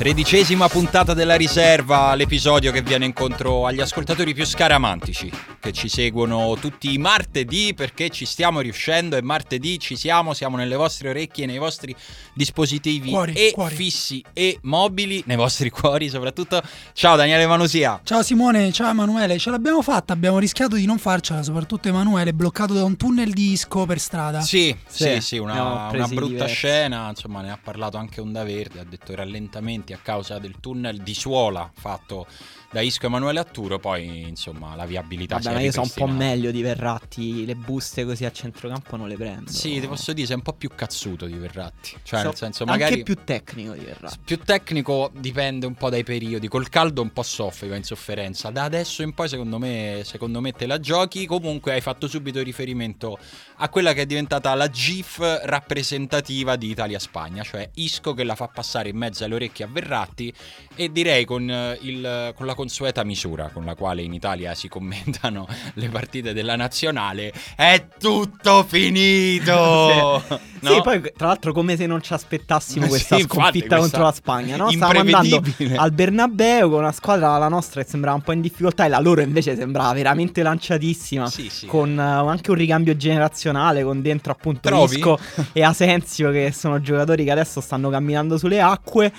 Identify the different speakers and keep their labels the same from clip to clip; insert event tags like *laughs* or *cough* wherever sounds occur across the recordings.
Speaker 1: tredicesima puntata della riserva, l'episodio che viene incontro agli ascoltatori più scaramantici, che ci seguono tutti i martedì perché ci stiamo riuscendo e martedì ci siamo, siamo nelle vostre orecchie, nei vostri dispositivi
Speaker 2: Cuori,
Speaker 1: e
Speaker 2: cuori.
Speaker 1: fissi e mobili, nei vostri cuori soprattutto. Ciao Daniele Manusia.
Speaker 2: Ciao Simone, ciao Emanuele, ce l'abbiamo fatta, abbiamo rischiato di non farcela, soprattutto Emanuele, bloccato da un tunnel di disco per strada.
Speaker 1: Sì, sì,
Speaker 3: Sì,
Speaker 1: sì, una, una brutta
Speaker 3: diversi.
Speaker 1: scena, insomma ne ha parlato anche Onda Verde, ha detto rallentamenti a causa del tunnel di suola fatto da Isco Emanuele Atturo, poi insomma la viabilità si
Speaker 3: Vabbè,
Speaker 1: è
Speaker 3: ma io so un po' meglio di Verratti, le buste così a centrocampo non le prendo.
Speaker 1: Sì, ti posso dire, sei un po' più cazzuto di Verratti. Cioè,
Speaker 3: So-
Speaker 1: nel senso, magari.
Speaker 3: Anche più tecnico di Verratti.
Speaker 1: più tecnico dipende un po' dai periodi. Col caldo un po' soffica in sofferenza. Da adesso in poi, secondo me, secondo me te la giochi. Comunque, hai fatto subito riferimento a quella che è diventata la GIF rappresentativa di Italia-Spagna, cioè Isco che la fa passare in mezzo alle orecchie a Verratti. E direi con, eh, il- con la consueta misura con la quale in Italia si commentano *laughs* le partite della nazionale. È tutto finito!
Speaker 3: Sì.
Speaker 1: No?
Speaker 3: Sì, poi tra l'altro come se non ci aspettassimo *laughs*
Speaker 1: Sì,
Speaker 3: questa
Speaker 1: infatti,
Speaker 3: sconfitta
Speaker 1: questa
Speaker 3: contro la Spagna, no? Stavamo andando al Bernabeu con una squadra la nostra che sembrava un po' in difficoltà e la loro invece sembrava veramente lanciatissima.
Speaker 1: Sì, sì.
Speaker 3: Con eh, anche un ricambio generazionale con dentro appunto
Speaker 1: Trovi?
Speaker 3: Isco e Asensio che sono giocatori che adesso stanno camminando sulle acque.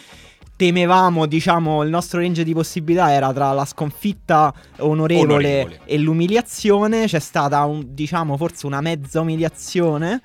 Speaker 3: Temevamo, diciamo, il nostro range di possibilità era tra la sconfitta onorevole,
Speaker 1: Onorevole.
Speaker 3: e l'umiliazione. C'è stata, un, diciamo, forse una mezza umiliazione.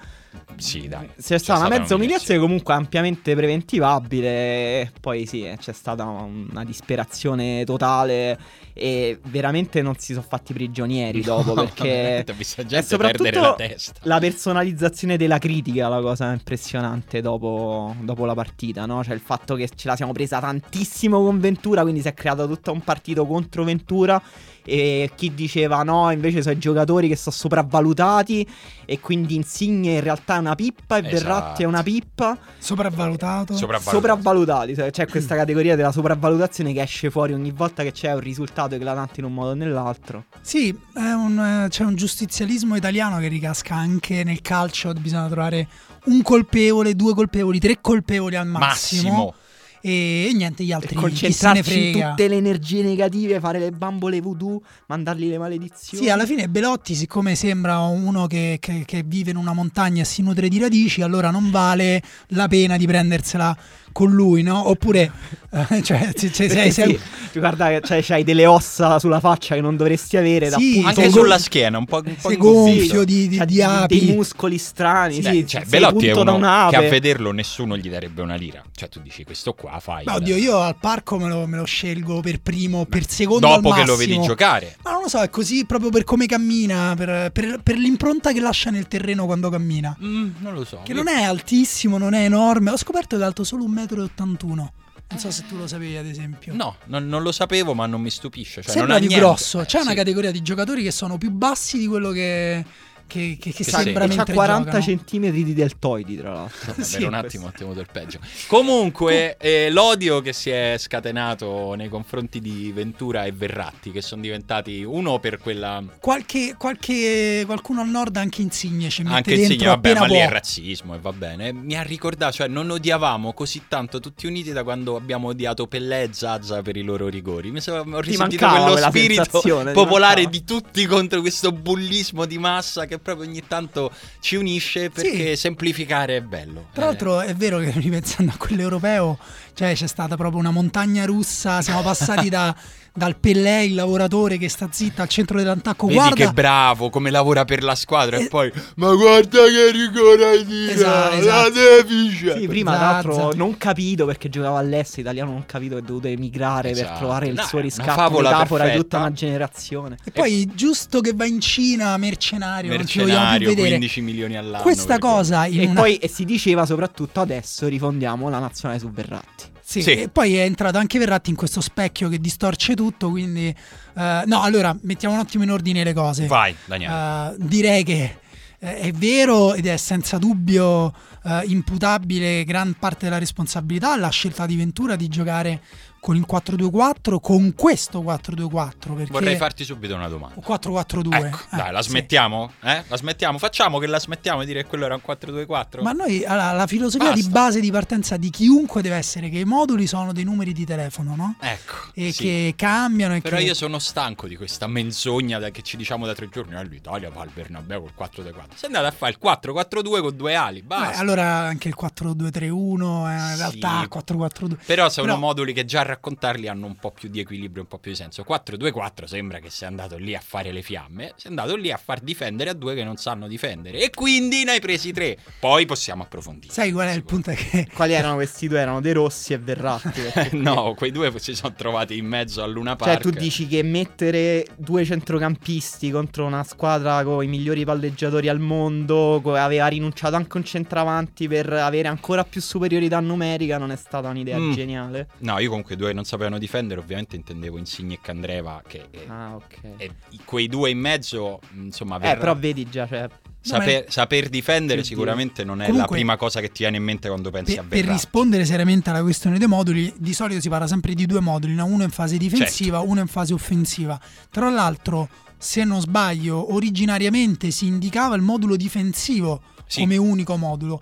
Speaker 1: Sì, dai.
Speaker 3: C'è stata una mezza umiliazione comunque ampiamente preventivabile. Poi sì, eh, c'è stata una disperazione totale. E veramente non si sono fatti prigionieri dopo. *laughs* perché
Speaker 1: Ho visto
Speaker 3: è
Speaker 1: gente perdere la
Speaker 3: soprattutto
Speaker 1: testa.
Speaker 3: la personalizzazione della critica la cosa impressionante dopo, dopo la partita, no? Cioè il fatto che ce la siamo presa tantissimo con Ventura, quindi si è creato tutto un partito contro Ventura e chi diceva no, invece sono i giocatori che sono sopravvalutati e quindi Insigne in realtà è una pippa e
Speaker 1: Esatto.
Speaker 3: Verratti è una pippa.
Speaker 2: Sopravvalutato.
Speaker 1: Sopravvalutato.
Speaker 3: Sopravvalutati, cioè, c'è questa categoria della sopravvalutazione che esce fuori ogni volta che c'è un risultato eclatante in un modo o nell'altro.
Speaker 2: Sì, è un, eh, c'è un giustizialismo italiano che ricasca anche nel calcio, bisogna trovare un colpevole, due colpevoli, tre colpevoli al massimo.
Speaker 1: Massimo.
Speaker 2: E, niente, gli altri chi se ne
Speaker 3: concentrarci tutte le energie negative, fare le bambole voodoo, mandargli le maledizioni.
Speaker 2: Sì, alla fine Belotti, siccome sembra uno che, che- che vive in una montagna e si nutre di radici, allora non vale la pena di prendersela con lui, no? Oppure, *laughs* eh, cioè, se- se-
Speaker 3: Perché
Speaker 2: sei-
Speaker 3: sì, tu guarda cioè, c'hai delle ossa sulla faccia che non dovresti avere. da
Speaker 2: Sì,
Speaker 3: appunto
Speaker 1: Anche
Speaker 2: sei
Speaker 1: sulla schiena, un po', un po'
Speaker 2: sei gonfio di, di,
Speaker 3: c'ha
Speaker 2: di api.
Speaker 3: dei muscoli strani.
Speaker 1: Beh,
Speaker 3: sì,
Speaker 1: cioè,
Speaker 3: sei
Speaker 1: Belotti è uno che a vederlo nessuno gli darebbe una lira. Cioè, tu dici questo qua fai.
Speaker 2: Beh, oddio, io al parco me lo, me lo scelgo per primo, per secondo
Speaker 1: Dopo
Speaker 2: al
Speaker 1: che lo vedi giocare.
Speaker 2: Ma non lo so, è così proprio per come cammina, per, per- per l'impronta che lascia nel terreno quando cammina.
Speaker 1: Mm, non lo so.
Speaker 2: Che
Speaker 1: Io-
Speaker 2: non è altissimo, non è enorme. Ho scoperto che è alto solo 1,81 m. Non so se tu lo sapevi, ad esempio.
Speaker 1: No, non, non lo sapevo, ma non mi stupisce. Cioè,
Speaker 2: Sembra
Speaker 1: non ha
Speaker 2: più
Speaker 1: niente.
Speaker 2: grosso.
Speaker 1: Eh,
Speaker 2: C'è una
Speaker 1: sì.
Speaker 2: categoria di giocatori che sono più bassi di quello che, che, che- che
Speaker 1: Che
Speaker 2: sembra
Speaker 1: sì.
Speaker 3: C'ha
Speaker 2: mentre
Speaker 3: 40
Speaker 2: giocano.
Speaker 3: centimetri di deltoidi, tra l'altro.
Speaker 1: Vabbè, *laughs*
Speaker 2: Sì,
Speaker 1: un
Speaker 3: questo-
Speaker 1: attimo temuto il peggio. Comunque, eh, l'odio che si è scatenato nei confronti di Ventura e Verratti, che sono diventati uno per quella.
Speaker 2: Qualche, qualche- qualcuno al nord anche Insigne ci mette
Speaker 1: Anche
Speaker 2: dentro
Speaker 1: Insigne, vabbè, ma lì è
Speaker 2: può.
Speaker 1: razzismo e va bene. Mi ha ricordato, cioè, non odiavamo così tanto tutti uniti da quando abbiamo odiato Pellè e Zazza per i loro rigori. Mi sa- ho risentito quello spirito popolare di tutti contro questo bullismo di massa che proprio ogni tanto ci unisce perché semplificare è bello.
Speaker 2: Tra
Speaker 1: Eh,
Speaker 2: l'altro è vero che *laughs* ripensando a quell'europeo, cioè c'è stata proprio una montagna russa, siamo passati da *laughs* dal Pellè il lavoratore che sta zitto al centro dell'attacco.
Speaker 1: Vedi
Speaker 2: guarda,
Speaker 1: che bravo, come lavora per la squadra
Speaker 2: Eh,
Speaker 1: e poi ma guarda che rigore hai tirato,
Speaker 2: Esatto,
Speaker 1: la
Speaker 2: esatto.
Speaker 1: defice.
Speaker 3: Sì, prima tra
Speaker 2: Zazza.
Speaker 3: l'altro non capito perché giocava all'estero, italiano non capito che è dovuto emigrare per
Speaker 1: Esatto.
Speaker 3: trovare il
Speaker 1: No,
Speaker 3: suo
Speaker 1: una
Speaker 3: riscatto,
Speaker 1: favola
Speaker 3: metafora di tutta una generazione.
Speaker 2: E poi giusto che va in Cina, mercenario, non ci vogliamo più
Speaker 1: Mercenario,
Speaker 2: vedere.
Speaker 1: 15 milioni all'anno.
Speaker 2: Questa
Speaker 1: perché-
Speaker 2: cosa in
Speaker 3: E
Speaker 2: una-
Speaker 3: poi e si diceva soprattutto adesso rifondiamo la nazionale su Verratti.
Speaker 2: Sì,
Speaker 1: Sì.
Speaker 2: E poi è entrato anche Verratti in questo specchio che distorce tutto, quindi... eh, no, allora, mettiamo un attimo in ordine le cose.
Speaker 1: Vai, Daniele.
Speaker 2: Eh, direi che eh, è vero ed è senza dubbio eh, imputabile gran parte della responsabilità alla scelta di Ventura di giocare con il 4-2-4, con questo 4-2-4, perché...
Speaker 1: Vorrei farti subito una domanda.
Speaker 2: o 4-4-2.
Speaker 1: Ecco,
Speaker 2: Eh,
Speaker 1: dai, la
Speaker 2: sì.
Speaker 1: smettiamo? Eh? La smettiamo? Facciamo che la smettiamo di dire che quello era un 4-2-4?
Speaker 2: Ma noi, allora, la filosofia
Speaker 1: Basta.
Speaker 2: di base di partenza di chiunque deve essere che i moduli sono dei numeri di telefono, no?
Speaker 1: Ecco.
Speaker 2: E
Speaker 1: sì.
Speaker 2: che cambiano e
Speaker 1: Però
Speaker 2: che...
Speaker 1: io sono stanco di questa menzogna che ci diciamo da tre giorni. Eh, L'Italia va al Bernabeu col 4-2-4. Sei andato a fare il 4-4-2 con due ali. Basta.
Speaker 2: Beh, allora anche il 4-2-3-1 eh, in
Speaker 1: Sì.
Speaker 2: realtà 4-4-2.
Speaker 1: Però sono
Speaker 2: Però-
Speaker 1: moduli che già raccontarli hanno un po' più di equilibrio, un po' più di senso. 4-2-4 sembra che sia andato lì a fare le fiamme, sei andato lì a far difendere a due che non sanno difendere. E quindi ne hai presi tre. Poi possiamo approfondire.
Speaker 2: Sai qual è il punto? È che
Speaker 3: Quali erano questi due? Erano De Rossi e Verratti. *laughs*
Speaker 1: no, quei due si sono trovati in mezzo a Luna
Speaker 3: Cioè,
Speaker 1: Park.
Speaker 3: tu dici che mettere due centrocampisti contro una squadra con i migliori palleggiatori al mondo, aveva rinunciato anche un centravanti per avere ancora più superiorità numerica, non è stata un'idea
Speaker 1: Mm.
Speaker 3: geniale.
Speaker 1: No, io comunque i due che non sapevano difendere, ovviamente intendevo Insigne e Candreva, che eh,
Speaker 3: Ah, ok.
Speaker 1: e quei due in mezzo, insomma,
Speaker 3: Eh, però vedi già, cioè,
Speaker 1: saper, saper difendere
Speaker 3: Che
Speaker 1: sicuramente non è
Speaker 2: Comunque,
Speaker 1: la prima cosa che ti viene in mente quando pensi
Speaker 2: per,
Speaker 1: a
Speaker 2: per
Speaker 1: Verratti.
Speaker 2: rispondere seriamente alla questione dei moduli, di solito si parla sempre di due moduli, no? uno in fase difensiva,
Speaker 1: Certo.
Speaker 2: uno in fase offensiva. Tra l'altro, se non sbaglio, originariamente si indicava il modulo difensivo
Speaker 1: Sì.
Speaker 2: come unico modulo.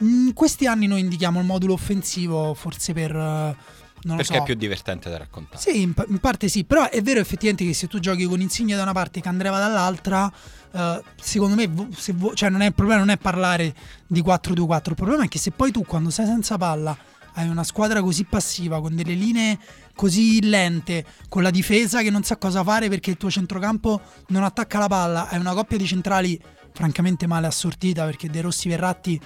Speaker 2: In questi anni noi indichiamo il modulo offensivo forse per... Non
Speaker 1: Perché
Speaker 2: so.
Speaker 1: è più divertente da raccontare.
Speaker 2: Sì, in, in parte sì, però è vero effettivamente che se tu giochi con Insigne da una parte e Candreva dall'altra, eh, secondo me se vo- cioè non è, il problema non è parlare di 4-2-4, il problema è che se poi tu quando sei senza palla hai una squadra così passiva, con delle linee così lente, con la difesa che non sa cosa fare perché il tuo centrocampo non attacca la palla, hai una coppia di centrali francamente male assortita perché De Rossi Verratti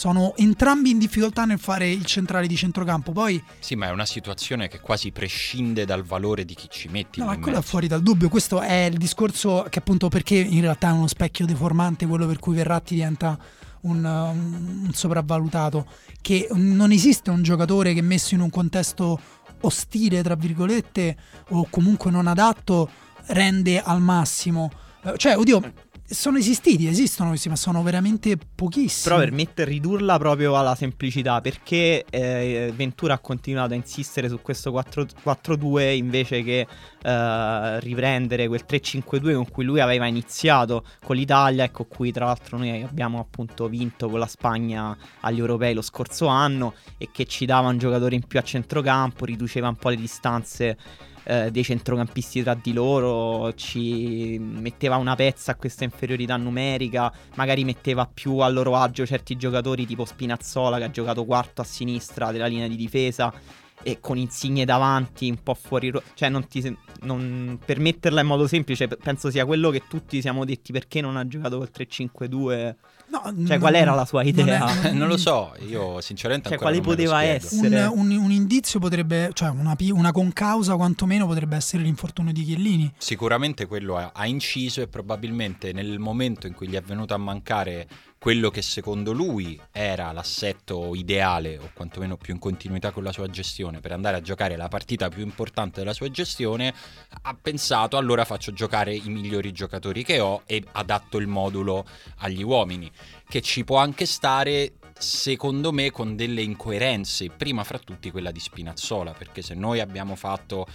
Speaker 2: sono entrambi in difficoltà nel fare il centrale di centrocampo. Poi
Speaker 1: Sì, ma è una situazione che quasi prescinde dal valore di chi ci metti.
Speaker 2: No, ma quello è fuori dal dubbio. Questo è il discorso che appunto perché in realtà è uno specchio deformante, quello per cui Verratti diventa un, un sopravvalutato. Che non esiste un giocatore che messo in un contesto ostile, tra virgolette, o comunque non adatto, rende al massimo. Eh, Cioè, oddio, sono esistiti, esistono questi, ma sono veramente pochissimi.
Speaker 3: Però per me per ridurla proprio alla semplicità, perché eh, Ventura ha continuato a insistere su questo 4- 4-2 invece che eh, riprendere quel 3-5-2 con cui lui aveva iniziato con l'Italia e con cui tra l'altro noi abbiamo appunto vinto con la Spagna agli europei lo scorso anno e che ci dava un giocatore in più a centrocampo, riduceva un po' le distanze eh, dei centrocampisti tra di loro, ci metteva una pezza a questa inferiorità numerica, magari metteva più a loro agio certi giocatori tipo Spinazzola che ha giocato quarto a sinistra della linea di difesa e con Insigne davanti un po' fuori ro- cioè non ti non- per metterla in modo semplice penso sia quello che tutti siamo detti perché non ha giocato col 3-5-2
Speaker 2: No,
Speaker 3: cioè
Speaker 2: non-
Speaker 3: qual era la sua
Speaker 2: non è-
Speaker 3: idea
Speaker 1: non lo so, *laughs* io sinceramente
Speaker 3: Cioè, quale
Speaker 1: non me lo
Speaker 3: poteva essere?
Speaker 2: Un, un- un indizio potrebbe, cioè una, una concausa quantomeno potrebbe essere l'infortunio di Chiellini.
Speaker 1: Sicuramente quello ha, ha inciso e probabilmente nel momento in cui gli è venuto a mancare quello che secondo lui era l'assetto ideale o quantomeno più in continuità con la sua gestione per andare a giocare la partita più importante della sua gestione, ha pensato allora faccio giocare i migliori giocatori che ho e adatto il modulo agli uomini, che ci può anche stare secondo me con delle incoerenze, prima fra tutti quella di Spinazzola, perché se noi abbiamo fatto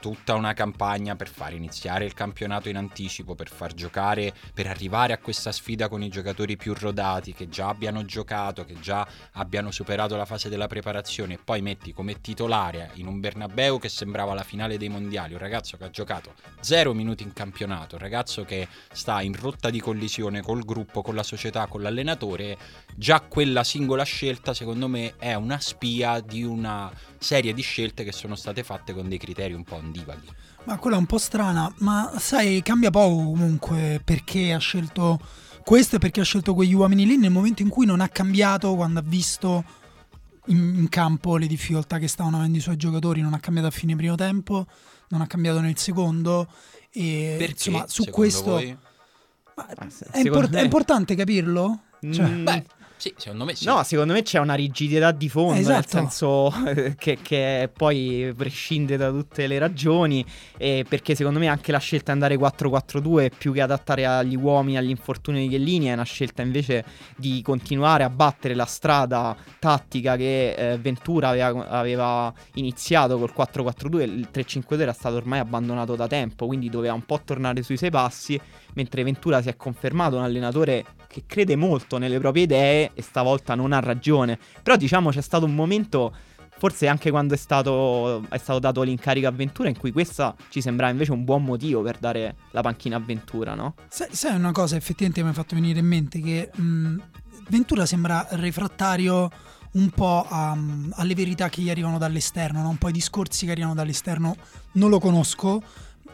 Speaker 1: tutta una campagna per far iniziare il campionato in anticipo, per far giocare, per arrivare a questa sfida con i giocatori più rodati, che già abbiano giocato, che già abbiano superato la fase della preparazione, e poi metti come titolare in un Bernabeu che sembrava la finale dei mondiali, un ragazzo che ha giocato zero minuti in campionato, un ragazzo che sta in rotta di collisione col gruppo, con la società, con l'allenatore, già quella singola scelta secondo me è una spia di una serie di scelte che sono state fatte con dei criteri un po' ondivaghi.
Speaker 2: Ma quella è un po' strana, ma sai, cambia poco comunque perché ha scelto questo e perché ha scelto quegli uomini lì nel momento in cui non ha cambiato quando ha visto in, in campo le difficoltà che stavano avendo i suoi giocatori, non ha cambiato a fine primo tempo, non ha cambiato nel secondo e
Speaker 1: Perché,
Speaker 2: insomma su questo
Speaker 1: voi?
Speaker 2: ma
Speaker 3: Ah,
Speaker 2: è, import- è importante capirlo? Cioè,
Speaker 3: Mm,
Speaker 1: Beh, sì, secondo me sì.
Speaker 3: No, secondo me c'è una rigidità di fondo, nel
Speaker 2: Esatto.
Speaker 3: senso eh, *laughs* che, che poi prescinde da tutte le ragioni, e perché secondo me anche la scelta di andare 4-4-2 più che adattare agli uomini, agli infortuni di Chiellini, è una scelta invece di continuare a battere la strada tattica che eh, Ventura aveva, aveva iniziato col 4-4-2, il 3-5-2 era stato ormai abbandonato da tempo, quindi doveva un po' tornare sui sei passi, mentre Ventura si è confermato un allenatore che crede molto nelle proprie idee e stavolta non ha ragione. Però diciamo c'è stato un momento, forse anche quando è stato, è stato dato l'incarico a Ventura, in cui questa ci sembrava invece un buon motivo per dare la panchina a Ventura, no?
Speaker 2: Sai, sai una cosa effettivamente mi ha fatto venire in mente che mh, Ventura sembra refrattario un po' a- alle verità che gli arrivano dall'esterno, no? un po' ai discorsi che arrivano dall'esterno. Non lo conosco.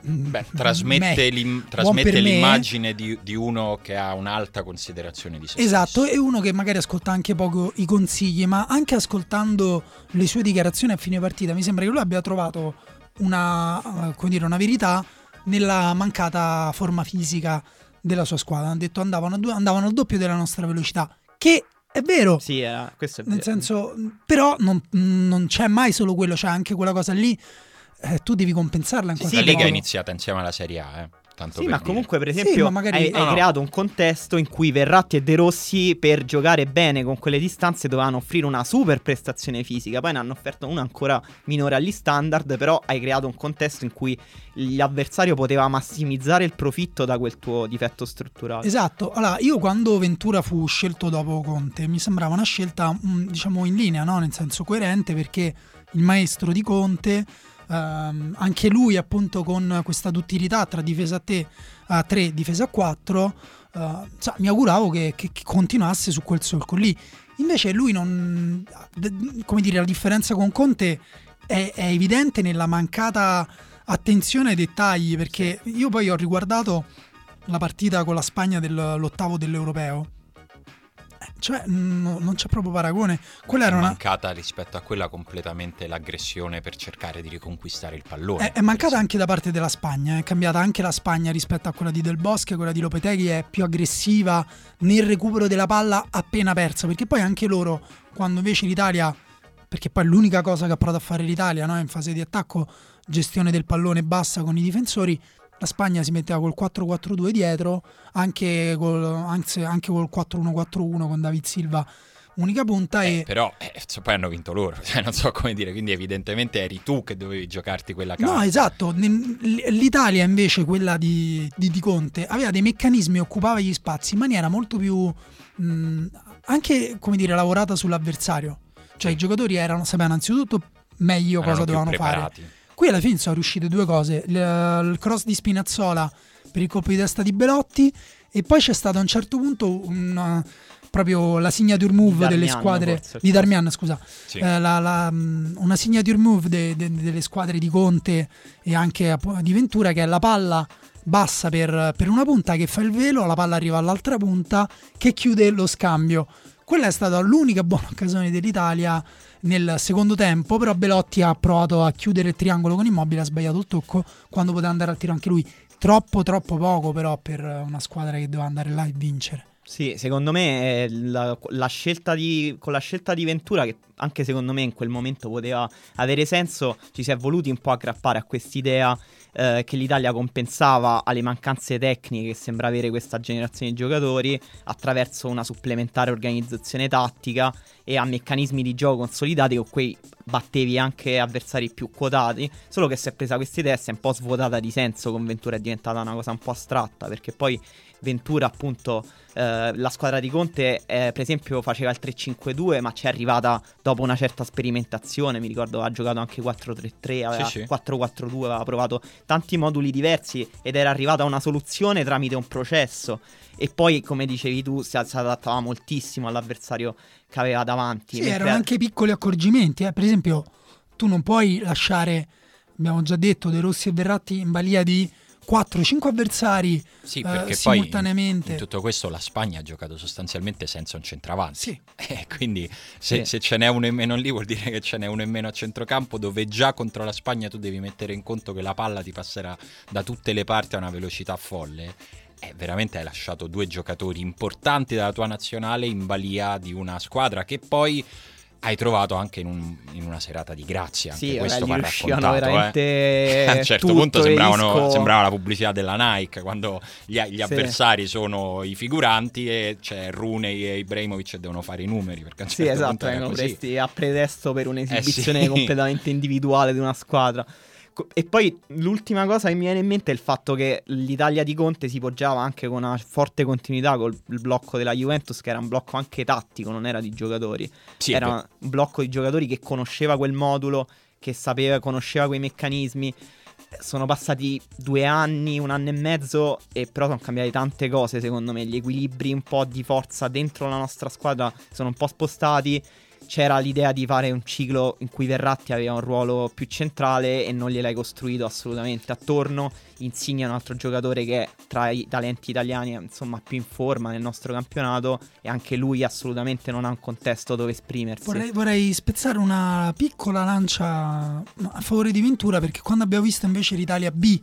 Speaker 1: Beh,
Speaker 2: me-
Speaker 1: trasmette, l'im- trasmette l'immagine di, di uno che ha un'alta considerazione di sé
Speaker 2: Esatto,
Speaker 1: stesso.
Speaker 2: e uno che magari ascolta anche poco i consigli, ma anche ascoltando le sue dichiarazioni a fine partita, mi sembra che lui abbia trovato una, eh, come dire, una verità nella mancata forma fisica della sua squadra. Hanno detto andavano, andavano al doppio della nostra velocità, che è vero.
Speaker 3: Sì, eh, questo è
Speaker 2: Nel
Speaker 3: vero.
Speaker 2: senso, però non, non c'è mai solo quello, c'è anche quella cosa lì. Eh, tu devi compensarla in
Speaker 1: Sì,
Speaker 2: qualche
Speaker 1: la Liga è
Speaker 2: modo.
Speaker 1: iniziata insieme alla Serie A, eh. Tanto
Speaker 3: Sì, ma
Speaker 1: dire.
Speaker 3: comunque, per
Speaker 2: Sì,
Speaker 3: esempio,
Speaker 2: ma magari-
Speaker 3: hai,
Speaker 1: No,
Speaker 3: hai
Speaker 1: no.
Speaker 3: creato un contesto in cui Verratti e De Rossi, per giocare bene con quelle distanze, dovevano offrire una super prestazione fisica. Poi ne hanno offerto una ancora minore agli standard. Però hai creato un contesto in cui l'avversario poteva massimizzare il profitto da quel tuo difetto strutturale.
Speaker 2: Esatto, allora io quando Ventura fu scelto dopo Conte mi sembrava una scelta mm, diciamo in linea, no? nel senso coerente perché il maestro di Conte, ehm, anche lui appunto con questa duttilità tra difesa a te a 3, difesa a 4, sa, mi auguravo che, che- che continuasse su quel solco lì. Invece lui non, come dire, la differenza con Conte è, è evidente nella mancata attenzione ai dettagli perché io poi ho riguardato la partita con la Spagna dell'ottavo dell'europeo. Cioè, n- non c'è proprio paragone. Quella
Speaker 1: è
Speaker 2: era una.
Speaker 1: mancata rispetto a quella completamente l'aggressione per cercare di riconquistare il pallone.
Speaker 2: È, è mancata anche da parte della Spagna. È cambiata anche la Spagna rispetto a quella di Del Bosque. Quella di Lopetegui è più aggressiva nel recupero della palla appena persa. Perché poi anche loro, quando invece l'Italia. Perché poi l'unica cosa che ha provato a fare l'Italia no? in fase di attacco, gestione del pallone bassa con i difensori. La Spagna si metteva col 4-4-2 dietro, anche col, anzi, anche col 4-1-4-1 con David Silva, unica punta.
Speaker 1: Eh,
Speaker 2: e
Speaker 1: però eh, poi hanno vinto loro, *laughs* cioè, non so come dire, quindi evidentemente eri tu che dovevi giocarti quella carta.
Speaker 2: No, esatto. L'Italia invece, quella di, di- di Conte, aveva dei meccanismi occupava gli spazi in maniera molto più mh, anche come dire lavorata sull'avversario. Cioè i giocatori erano, sapevano anzitutto meglio
Speaker 1: Erano
Speaker 2: cosa dovevano fare. Qui alla fine sono riuscite due cose: il, il cross di Spinazzola per il colpo di testa di Belotti, e poi c'è stato a un certo punto una- proprio la signature move
Speaker 3: Di
Speaker 2: delle
Speaker 3: Darmian,
Speaker 2: squadre
Speaker 3: forse,
Speaker 2: di Darmian, scusa,
Speaker 1: Sì.
Speaker 2: eh, la- la, mh, una signature move de- de- delle squadre di Conte e anche di Ventura che è la palla bassa per, per una punta che fa il velo, la palla arriva all'altra punta che chiude lo scambio. Quella è stata l'unica buona occasione dell'Italia nel secondo tempo, però Belotti ha provato a chiudere il triangolo con Immobile, ha sbagliato il tocco quando poteva andare al tiro anche lui. Troppo, troppo poco però per una squadra che doveva andare là e vincere.
Speaker 3: Sì, secondo me eh, la, la scelta di, con la scelta di Ventura, che anche secondo me in quel momento poteva avere senso, ci si è voluti un po' aggrappare a quest'idea eh, che l'Italia compensava alle mancanze tecniche che sembra avere questa generazione di giocatori attraverso una supplementare organizzazione tattica e a meccanismi di gioco consolidati con cui battevi anche avversari più quotati, solo che si è presa questa idea e si è un po' svuotata di senso con Ventura, è diventata una cosa un po' astratta, perché poi Ventura appunto eh, la squadra di Conte eh, per esempio faceva il 3-5-2 ma ci è arrivata dopo una certa sperimentazione mi ricordo ha giocato anche 4-3-3 aveva
Speaker 1: Sì, sì.
Speaker 3: 4-4-2 aveva provato tanti moduli diversi ed era arrivata a una soluzione tramite un processo e poi come dicevi tu si, si adattava moltissimo all'avversario che aveva davanti
Speaker 2: Sì,
Speaker 3: mentre-
Speaker 2: erano anche piccoli accorgimenti. eh. Per esempio, tu non puoi lasciare abbiamo già detto, De Rossi e Verratti in balia di 4-5 avversari
Speaker 1: Sì,
Speaker 2: eh,
Speaker 1: perché poi in,
Speaker 2: simultaneamente.
Speaker 1: in tutto questo la Spagna ha giocato sostanzialmente senza un centravanti.
Speaker 2: Sì. *laughs*
Speaker 1: Eh, quindi se,
Speaker 3: Sì.
Speaker 1: se ce n'è uno in meno lì vuol dire che ce n'è uno in meno a centrocampo dove già contro la Spagna tu devi mettere in conto che la palla ti passerà da tutte le parti a una velocità folle. Eh, veramente hai lasciato due giocatori importanti della tua nazionale in balia di una squadra che poi hai trovato anche in, un- in una serata di grazia. Anche
Speaker 3: Sì,
Speaker 1: questo va raccontato. eh.
Speaker 3: veramente *laughs*
Speaker 1: a un certo punto sembravano- sembrava la pubblicità della Nike quando gli, gli
Speaker 3: Sì.
Speaker 1: avversari sono i figuranti e c'è Rooney e Ibrahimovic e devono fare i numeri perché a un
Speaker 3: Sì,
Speaker 1: certo
Speaker 3: esatto,
Speaker 1: punto era
Speaker 3: vengono presi a pretesto per un'esibizione
Speaker 1: Eh sì.
Speaker 3: completamente individuale di una squadra. E poi l'ultima cosa che mi viene in mente è il fatto che l'Italia di Conte si poggiava anche con una forte continuità col il blocco della Juventus, che era un blocco anche tattico, non era di giocatori.
Speaker 1: Sì,
Speaker 3: era
Speaker 1: beh,
Speaker 3: un blocco di giocatori che conosceva quel modulo, che sapeva, conosceva quei meccanismi. Sono passati due anni, un anno e mezzo, e però sono cambiate tante cose. Secondo me, gli equilibri un po' di forza dentro la nostra squadra sono un po' spostati. C'era l'idea di fare un ciclo in cui Verratti aveva un ruolo più centrale e non gliel'hai costruito assolutamente attorno. Insigne è un altro giocatore che tra i talenti italiani è insomma più in forma nel nostro campionato e anche lui assolutamente non ha un contesto dove esprimersi.
Speaker 2: Vorrei, vorrei spezzare una piccola lancia a favore di Ventura perché quando abbiamo visto invece l'Italia B,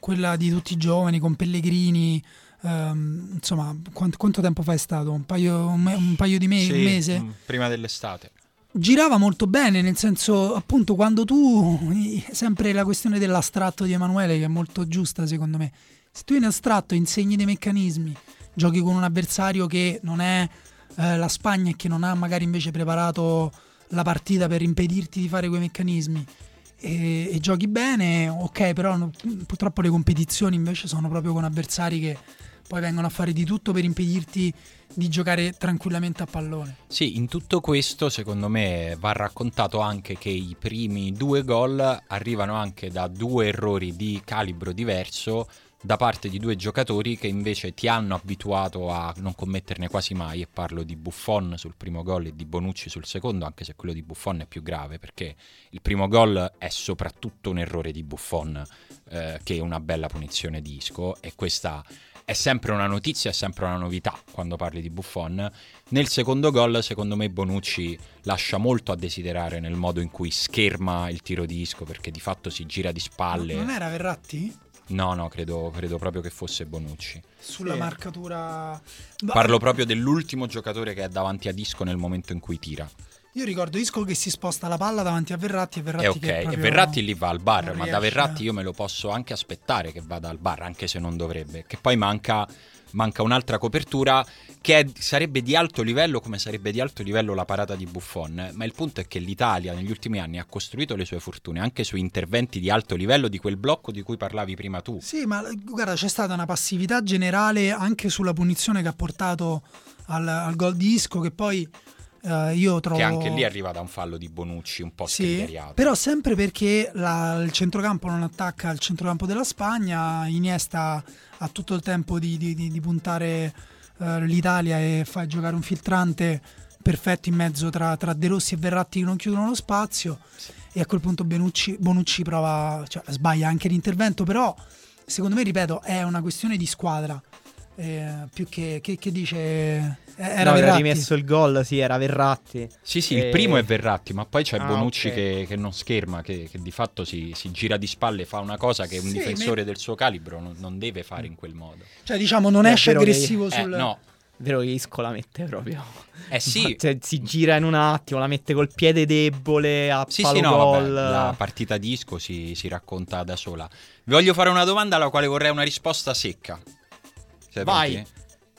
Speaker 2: quella di tutti i giovani con Pellegrini, ehm, insomma, quanto, quanto tempo fa è stato? Un paio, un me- un paio di mesi,
Speaker 1: sì,
Speaker 2: mese?
Speaker 1: mm, prima dell'estate.
Speaker 2: girava molto bene, nel senso, appunto, quando tu. Sempre la questione dell'astratto di Emanuele, che è molto giusta, secondo me. Se tu in astratto insegni dei meccanismi, giochi con un avversario che non è eh, la Spagna e che non ha magari invece preparato la partita per impedirti di fare quei meccanismi. E, e giochi bene, ok, però no- purtroppo le competizioni invece sono proprio con avversari che poi vengono a fare di tutto per impedirti di giocare tranquillamente a pallone.
Speaker 1: Sì, in tutto questo secondo me va raccontato anche che i primi due gol arrivano anche da due errori di calibro diverso da parte di due giocatori che invece ti hanno abituato a non commetterne quasi mai e parlo di Buffon sul primo gol e di Bonucci sul secondo anche se quello di Buffon è più grave perché il primo gol è soprattutto un errore di Buffon eh, che una bella punizione di Isco e questa è sempre una notizia, è sempre una novità quando parli di Buffon. Nel secondo gol, secondo me, Bonucci lascia molto a desiderare nel modo in cui scherma il tiro di Isco, perché di fatto si gira di spalle.
Speaker 2: Non era Verratti?
Speaker 1: No, no, credo, credo proprio che fosse Bonucci.
Speaker 2: Sulla
Speaker 3: Sì.
Speaker 2: marcatura.
Speaker 1: Parlo proprio dell'ultimo giocatore che è davanti a Isco nel momento in cui tira.
Speaker 2: Io ricordo Isco che si sposta la palla davanti a Verratti e Verratti
Speaker 1: E ok,
Speaker 2: che
Speaker 1: e
Speaker 2: proprio
Speaker 1: Verratti lì va al bar, ma da. Verratti io me lo posso anche aspettare che vada al bar, anche se non dovrebbe. Che poi manca, manca un'altra copertura che è- sarebbe di alto livello come sarebbe di alto livello la parata di Buffon. Ma il punto è che l'Italia negli ultimi anni ha costruito le sue fortune anche su interventi di alto livello di quel blocco di cui parlavi prima tu.
Speaker 2: Sì, ma guarda, c'è stata una passività generale anche sulla punizione che ha portato al, al gol di Isco che poi eh, io trovo
Speaker 1: Che anche lì arriva da un fallo di Bonucci un po'
Speaker 2: Sì, però sempre perché la- il centrocampo non attacca al centrocampo della Spagna, Iniesta ha tutto il tempo di, di- di- di puntare eh, l'Italia e fa giocare un filtrante perfetto in mezzo tra, tra De Rossi e Verratti che non chiudono lo spazio e a quel punto Benucci- Bonucci prova, cioè, sbaglia anche l'intervento, però secondo me, ripeto, è una questione di squadra. Eh, più che, che- che dice eh, era
Speaker 3: no, aveva
Speaker 2: Verratti.
Speaker 3: rimesso il gol, sì, era Verratti.
Speaker 1: Sì, sì,
Speaker 3: Eh,
Speaker 1: il primo è Verratti, ma poi c'è
Speaker 3: Ah,
Speaker 1: Bonucci
Speaker 3: ok.
Speaker 1: che, che non scherma, che, che di fatto si, si gira di spalle, fa una cosa che un
Speaker 2: Sì,
Speaker 1: difensore
Speaker 2: me-
Speaker 1: del suo calibro non, non deve fare in quel modo.
Speaker 2: Cioè, diciamo, non
Speaker 3: È
Speaker 2: esce
Speaker 3: vero che-
Speaker 2: aggressivo
Speaker 1: Eh,
Speaker 2: sul...
Speaker 1: no,
Speaker 3: Vero che Isco la mette proprio.
Speaker 1: eh *laughs* sì,
Speaker 3: Cioè, si gira in un attimo, la mette col piede debole a
Speaker 1: sì,
Speaker 3: palo
Speaker 1: sì, no, vabbè,
Speaker 3: gol.
Speaker 1: la partita disco si, si racconta da sola. Vi voglio fare una domanda alla quale vorrei una risposta secca. Siete
Speaker 3: Vai.
Speaker 1: pronti?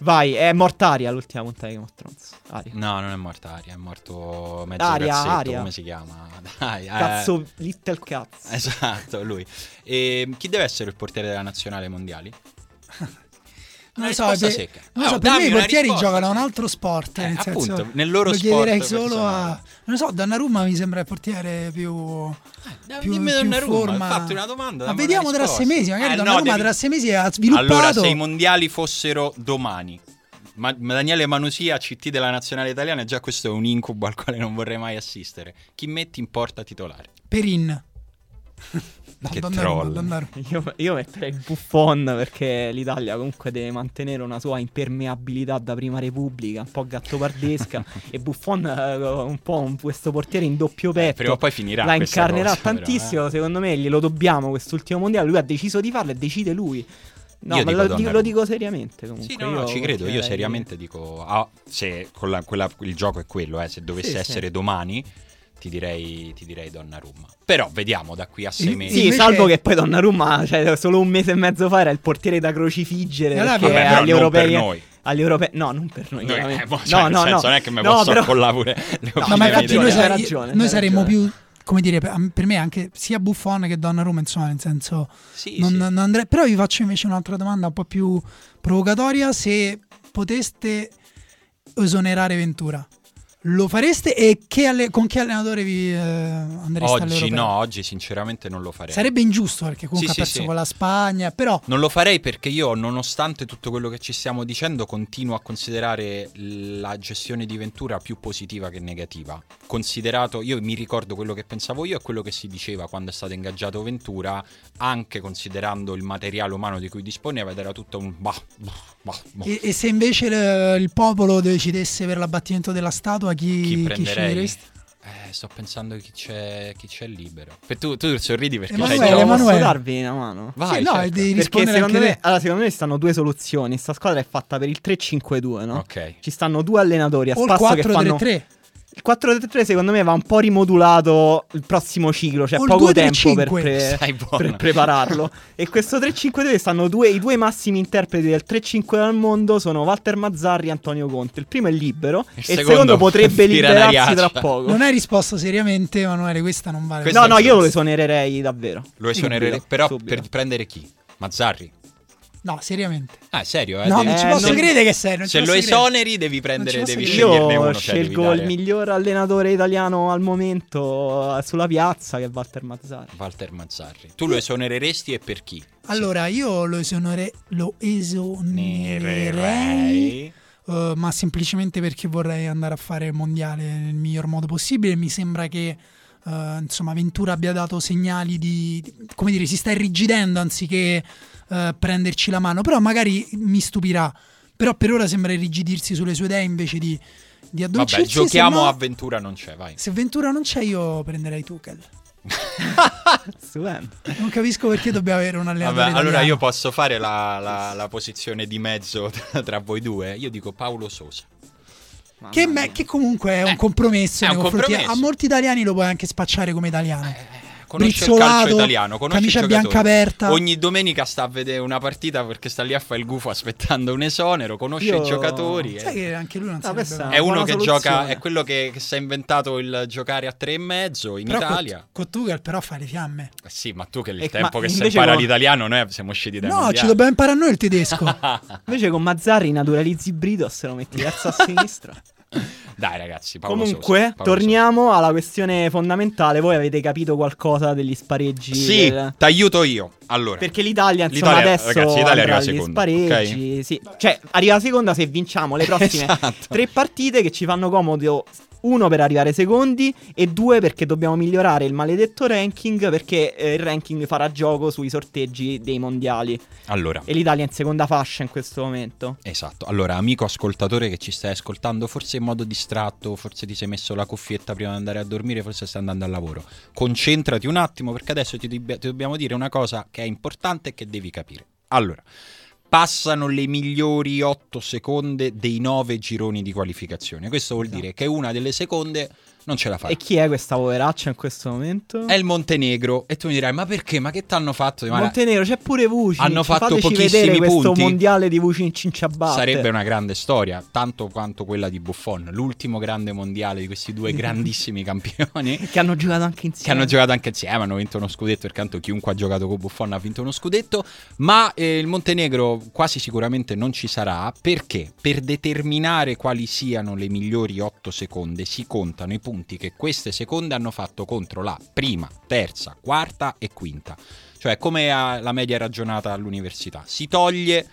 Speaker 3: Vai, è Mortaria l'ultima puntata di Game of Thrones. Aria.
Speaker 1: No, non è morto Aria, è morto mezzo
Speaker 3: Aria,
Speaker 1: cazzetto,
Speaker 3: Aria.
Speaker 1: come si chiama? *laughs* Dai, eh,
Speaker 3: Cazzo, Little Cazzo.
Speaker 1: Esatto, lui. E chi deve essere il portiere della nazionale mondiali? *laughs*
Speaker 2: Non
Speaker 1: Una
Speaker 2: lo so, per, non so,
Speaker 1: Oh,
Speaker 2: per me i portieri
Speaker 1: risposta,
Speaker 2: giocano a un altro sport.
Speaker 1: Eh,
Speaker 2: nel senso,
Speaker 1: appunto, nel loro
Speaker 2: lo
Speaker 1: sport
Speaker 2: chiederei solo a. Non lo so, Donnarumma mi sembra il portiere più. più,
Speaker 1: Dimmi
Speaker 2: più forma.
Speaker 1: fatti una domanda.
Speaker 2: Ma vediamo tra sei mesi. Magari
Speaker 1: Eh, no,
Speaker 2: Donnarumma
Speaker 1: devi-
Speaker 2: tra sei mesi ha sviluppato.
Speaker 1: Allora, se i mondiali fossero domani, ma ma Daniele Manusia, CT della nazionale italiana, già questo è un incubo al quale non vorrei mai assistere. Chi metti in porta titolare?
Speaker 2: Perin. *laughs*
Speaker 1: Che troll. *laughs*
Speaker 3: Io, io metterei Buffon perché l'Italia comunque deve mantenere una sua impermeabilità da prima repubblica, un po' gattopardesca *laughs* e Buffon eh, un po' un- questo portiere in doppio petto.
Speaker 1: Eh, Prima o poi finirà
Speaker 3: la incarnerà
Speaker 1: cosa, però,
Speaker 3: tantissimo,
Speaker 1: eh.
Speaker 3: secondo me glielo dobbiamo quest'ultimo mondiale, lui ha deciso di farlo e decide lui. No,
Speaker 1: Io
Speaker 3: ma
Speaker 1: dico
Speaker 3: lo, dico, lo dico seriamente comunque.
Speaker 1: Sì, no, no, ci credo. Io seriamente dico: ah, se con la- quella- il gioco è quello, eh, se dovesse
Speaker 3: Sì, sì.
Speaker 1: essere domani, ti direi, ti direi Donnarumma. Però vediamo da qui a sei mesi.
Speaker 3: Sì,
Speaker 2: Invece-
Speaker 3: salvo che poi Donnarumma, cioè, solo un mese e mezzo fa era il portiere da crocifiggere.
Speaker 2: Allora
Speaker 1: Vabbè,
Speaker 3: agli europei.
Speaker 1: per noi.
Speaker 3: Agli europei, no, non per noi.
Speaker 1: Noi, eh, mo- cioè,
Speaker 3: no,
Speaker 1: nel
Speaker 3: no,
Speaker 1: senso,
Speaker 3: no.
Speaker 1: non è che mi
Speaker 3: No,
Speaker 1: posso
Speaker 3: però-
Speaker 1: accollare pure le
Speaker 3: No,
Speaker 2: No, ma infatti noi, sare-
Speaker 3: ragione,
Speaker 2: noi saremmo
Speaker 3: ragione.
Speaker 2: più, come dire, per per me anche sia Buffon che Donnarumma, insomma, nel senso...
Speaker 1: Sì,
Speaker 2: non,
Speaker 1: sì.
Speaker 2: non andrei- però vi faccio invece un'altra domanda un po' più provocatoria. Se poteste esonerare Ventura, lo fareste e che alle- con che allenatore vi eh, andreste
Speaker 1: Oggi
Speaker 2: all'Europeo?
Speaker 1: no, oggi sinceramente non lo farei.
Speaker 2: Sarebbe ingiusto perché comunque
Speaker 1: Sì,
Speaker 2: ha
Speaker 1: sì,
Speaker 2: perso
Speaker 1: sì.
Speaker 2: con la Spagna, però
Speaker 1: Non lo farei perché io, nonostante tutto quello che ci stiamo dicendo, continuo a considerare la gestione di Ventura più positiva che negativa. Considerato, io mi ricordo quello che pensavo io e quello che si diceva quando è stato ingaggiato Ventura, anche considerando il materiale umano di cui disponeva ed era tutto un bah, bah, bah, bah.
Speaker 2: e, e se invece il, il popolo decidesse per l'abbattimento della statua, chi,
Speaker 1: Chi
Speaker 2: chi
Speaker 1: prenderei?
Speaker 2: sceglieresti?
Speaker 1: Eh, sto pensando chi c'è, chi c'è libero. Per tu, tu sorridi perché
Speaker 2: Emanuele,
Speaker 3: Posso
Speaker 1: già-
Speaker 2: Emanuele.
Speaker 3: darvi una mano?
Speaker 1: Vai,
Speaker 2: Sì, no,
Speaker 1: certo.
Speaker 2: devi
Speaker 3: Perché
Speaker 2: rispondere
Speaker 3: secondo
Speaker 2: anche
Speaker 3: me, allora, secondo me ci stanno due soluzioni. Sta squadra è fatta per il 3-5-2, no?
Speaker 1: Ok.
Speaker 3: Ci stanno due allenatori a
Speaker 2: O
Speaker 3: spasso che fanno
Speaker 2: 4-3-3.
Speaker 3: Il 4-3-3 secondo me va un po' rimodulato il prossimo ciclo, c'è
Speaker 2: O
Speaker 3: poco
Speaker 2: 2-3-5.
Speaker 3: tempo per, pre- per prepararlo. e questo 3-5-2 stanno due, i due massimi interpreti del 3-5 al mondo sono Walter Mazzarri e Antonio Conte. Il primo è libero
Speaker 1: Il
Speaker 3: e il
Speaker 1: secondo
Speaker 3: secondo potrebbe liberarsi tra poco.
Speaker 2: Non hai risposto seriamente, Emanuele, questa non vale.
Speaker 1: Questa
Speaker 3: No, no, io lo esonererei davvero.
Speaker 1: Lo esonererei,
Speaker 3: Subito,
Speaker 1: però
Speaker 3: subito.
Speaker 1: per prendere chi? Mazzarri?
Speaker 2: No, seriamente.
Speaker 1: Ah, serio? Eh?
Speaker 2: No,
Speaker 1: Devi-
Speaker 2: non ci
Speaker 3: Eh,
Speaker 2: posso
Speaker 3: non-
Speaker 2: credere che sei. non ci
Speaker 1: Se lo esoneri devi prendere, devi sceglierne
Speaker 3: Io
Speaker 1: uno. cioè,
Speaker 3: scelgo
Speaker 1: dare-
Speaker 3: il miglior allenatore italiano al momento eh, sulla piazza che è Walter Mazzarri.
Speaker 1: Walter Mazzarri. Tu lo esonereresti e per chi?
Speaker 2: Allora, io lo, esonere- lo esonererei,
Speaker 1: Nererei.
Speaker 2: eh, ma semplicemente perché vorrei andare a fare il mondiale nel miglior modo possibile. Mi sembra che eh, insomma Ventura abbia dato segnali di, di- come dire, si sta irrigidendo anziché eh, prenderci la mano, però magari mi stupirà. Però per ora sembra irrigidirsi sulle sue idee invece di, di
Speaker 1: Vabbè,
Speaker 2: addolcirsi.
Speaker 1: giochiamo
Speaker 2: se no-
Speaker 1: a Ventura non c'è, vai.
Speaker 2: Se Ventura non c'è, io prenderei Tuchel. *laughs*
Speaker 3: Stupendo.
Speaker 2: Non capisco perché dobbiamo avere un allenatore
Speaker 1: Vabbè, allora io posso fare la, la- la posizione di mezzo tra, tra voi due. Io dico Paolo Sosa.
Speaker 2: Che, me- che comunque è un
Speaker 1: Eh,
Speaker 2: compromesso.
Speaker 1: è un compromesso.
Speaker 2: A molti italiani lo puoi anche spacciare come italiano.
Speaker 1: Conosce il calcio italiano, conosce
Speaker 2: camicia
Speaker 1: i giocatori.
Speaker 2: bianca aperta.
Speaker 1: Ogni domenica sta a vedere una partita perché sta lì a fare il gufo aspettando un esonero, conosce
Speaker 3: Io-
Speaker 1: i giocatori.
Speaker 2: Sai
Speaker 1: eh.
Speaker 2: che anche lui non
Speaker 3: No,
Speaker 2: sarebbe
Speaker 3: questa
Speaker 2: male.
Speaker 1: È uno che
Speaker 3: soluzione.
Speaker 1: gioca, è quello che, che si è inventato il giocare a tre e mezzo in
Speaker 2: Però
Speaker 1: Italia.
Speaker 2: Con, Tuchel però fa le fiamme.
Speaker 1: Eh Sì, ma tu che il
Speaker 3: E-
Speaker 1: tempo che si impara
Speaker 3: con-
Speaker 1: l'italiano, noi siamo usciti dai
Speaker 2: No,
Speaker 1: mondiali.
Speaker 2: ci dobbiamo imparare noi il tedesco. *laughs*
Speaker 3: Invece con Mazzarri naturalizzi Britos e lo metti terzo a sinistra. *laughs*
Speaker 1: Dai ragazzi, Paolo
Speaker 3: Comunque,
Speaker 1: Sosa,
Speaker 3: torniamo alla questione fondamentale. Voi avete capito qualcosa degli spareggi?
Speaker 1: Sosa. Sì,
Speaker 3: del-
Speaker 1: ti aiuto io. Allora,
Speaker 3: Perché l'Italia, insomma,
Speaker 1: L'Italia-
Speaker 3: adesso
Speaker 1: ragazzi, l'Italia arriva seconda,
Speaker 3: spareggi. Sì. Cioè, arriva seconda se vinciamo le prossime *laughs*
Speaker 1: Esatto.
Speaker 3: tre partite che ci fanno comodo. Uno per arrivare secondi e due perché dobbiamo migliorare il maledetto ranking perché eh, il ranking farà gioco sui sorteggi dei mondiali
Speaker 1: allora,
Speaker 3: e l'Italia è in seconda fascia in questo momento.
Speaker 1: Esatto, allora amico ascoltatore che ci stai ascoltando, forse in modo distratto, forse ti sei messo la cuffietta prima di andare a dormire, forse stai andando al lavoro. Concentrati un attimo perché adesso ti, ti dobbiamo dire una cosa che è importante e che devi capire. Allora, passano le migliori 8 seconde dei 9 gironi di qualificazione. Questo vuol dire che una delle seconde non ce la fa.
Speaker 3: E chi è questa poveraccia in questo momento?
Speaker 1: È il Montenegro e tu mi dirai "Ma perché? Ma che t'hanno fatto?" Ma
Speaker 3: Montenegro, c'è pure Vucinic.
Speaker 1: Hanno fatto pochissimi punti.
Speaker 3: mondiale di Vucinic in ciabatte.
Speaker 1: Sarebbe una grande storia, tanto quanto quella di Buffon, l'ultimo grande mondiale di questi due *laughs* grandissimi campioni
Speaker 3: Che hanno giocato anche
Speaker 1: che
Speaker 3: insieme.
Speaker 1: hanno giocato anche insieme, hanno vinto uno scudetto, perché tanto chiunque ha giocato con Buffon ha vinto uno scudetto, ma eh, il Montenegro quasi sicuramente non ci sarà perché per determinare quali siano le migliori 8 seconde si contano i punti che queste seconde hanno fatto contro la prima, terza, quarta e quinta. Cioè come la media ragionata all'università. Si toglie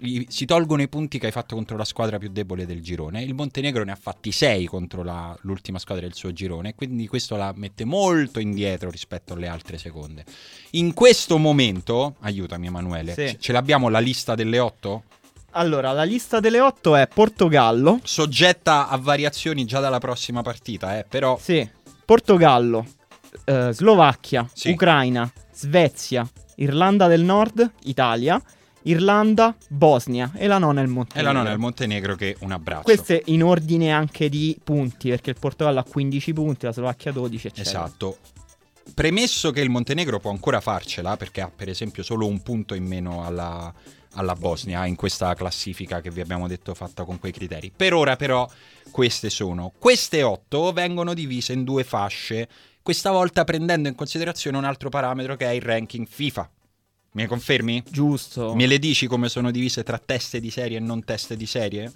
Speaker 1: gli- si tolgono i punti che hai fatto contro la squadra più debole del girone. Il Montenegro ne ha fatti 6 contro la- l'ultima squadra del suo girone, quindi questo la mette molto indietro rispetto alle altre seconde. In questo momento, aiutami Emanuele,
Speaker 3: Sì.
Speaker 1: ce- ce l'abbiamo la lista delle 8?
Speaker 3: Allora, la lista delle otto è Portogallo,
Speaker 1: Soggetta a variazioni già dalla prossima partita, eh, però
Speaker 3: sì, Portogallo, eh, Slovacchia,
Speaker 1: Sì.
Speaker 3: Ucraina, Svezia, Irlanda del Nord, Italia, Irlanda, Bosnia e la nona è il
Speaker 1: è
Speaker 3: Montenegro.
Speaker 1: la nona del Montenegro che un abbraccio.
Speaker 3: Queste in ordine anche di punti, perché il Portogallo ha 15 punti, la Slovacchia 12, eccetera.
Speaker 1: Esatto. Premesso che il Montenegro può ancora farcela, perché ha per esempio solo un punto in meno alla, alla Bosnia in questa classifica che vi abbiamo detto fatta con quei criteri. Per ora però queste sono. Queste otto vengono divise in due fasce, questa volta prendendo in considerazione un altro parametro che è il ranking FIFA. Mi confermi?
Speaker 3: Giusto.
Speaker 1: Me le dici come sono divise tra teste di serie e non teste di serie?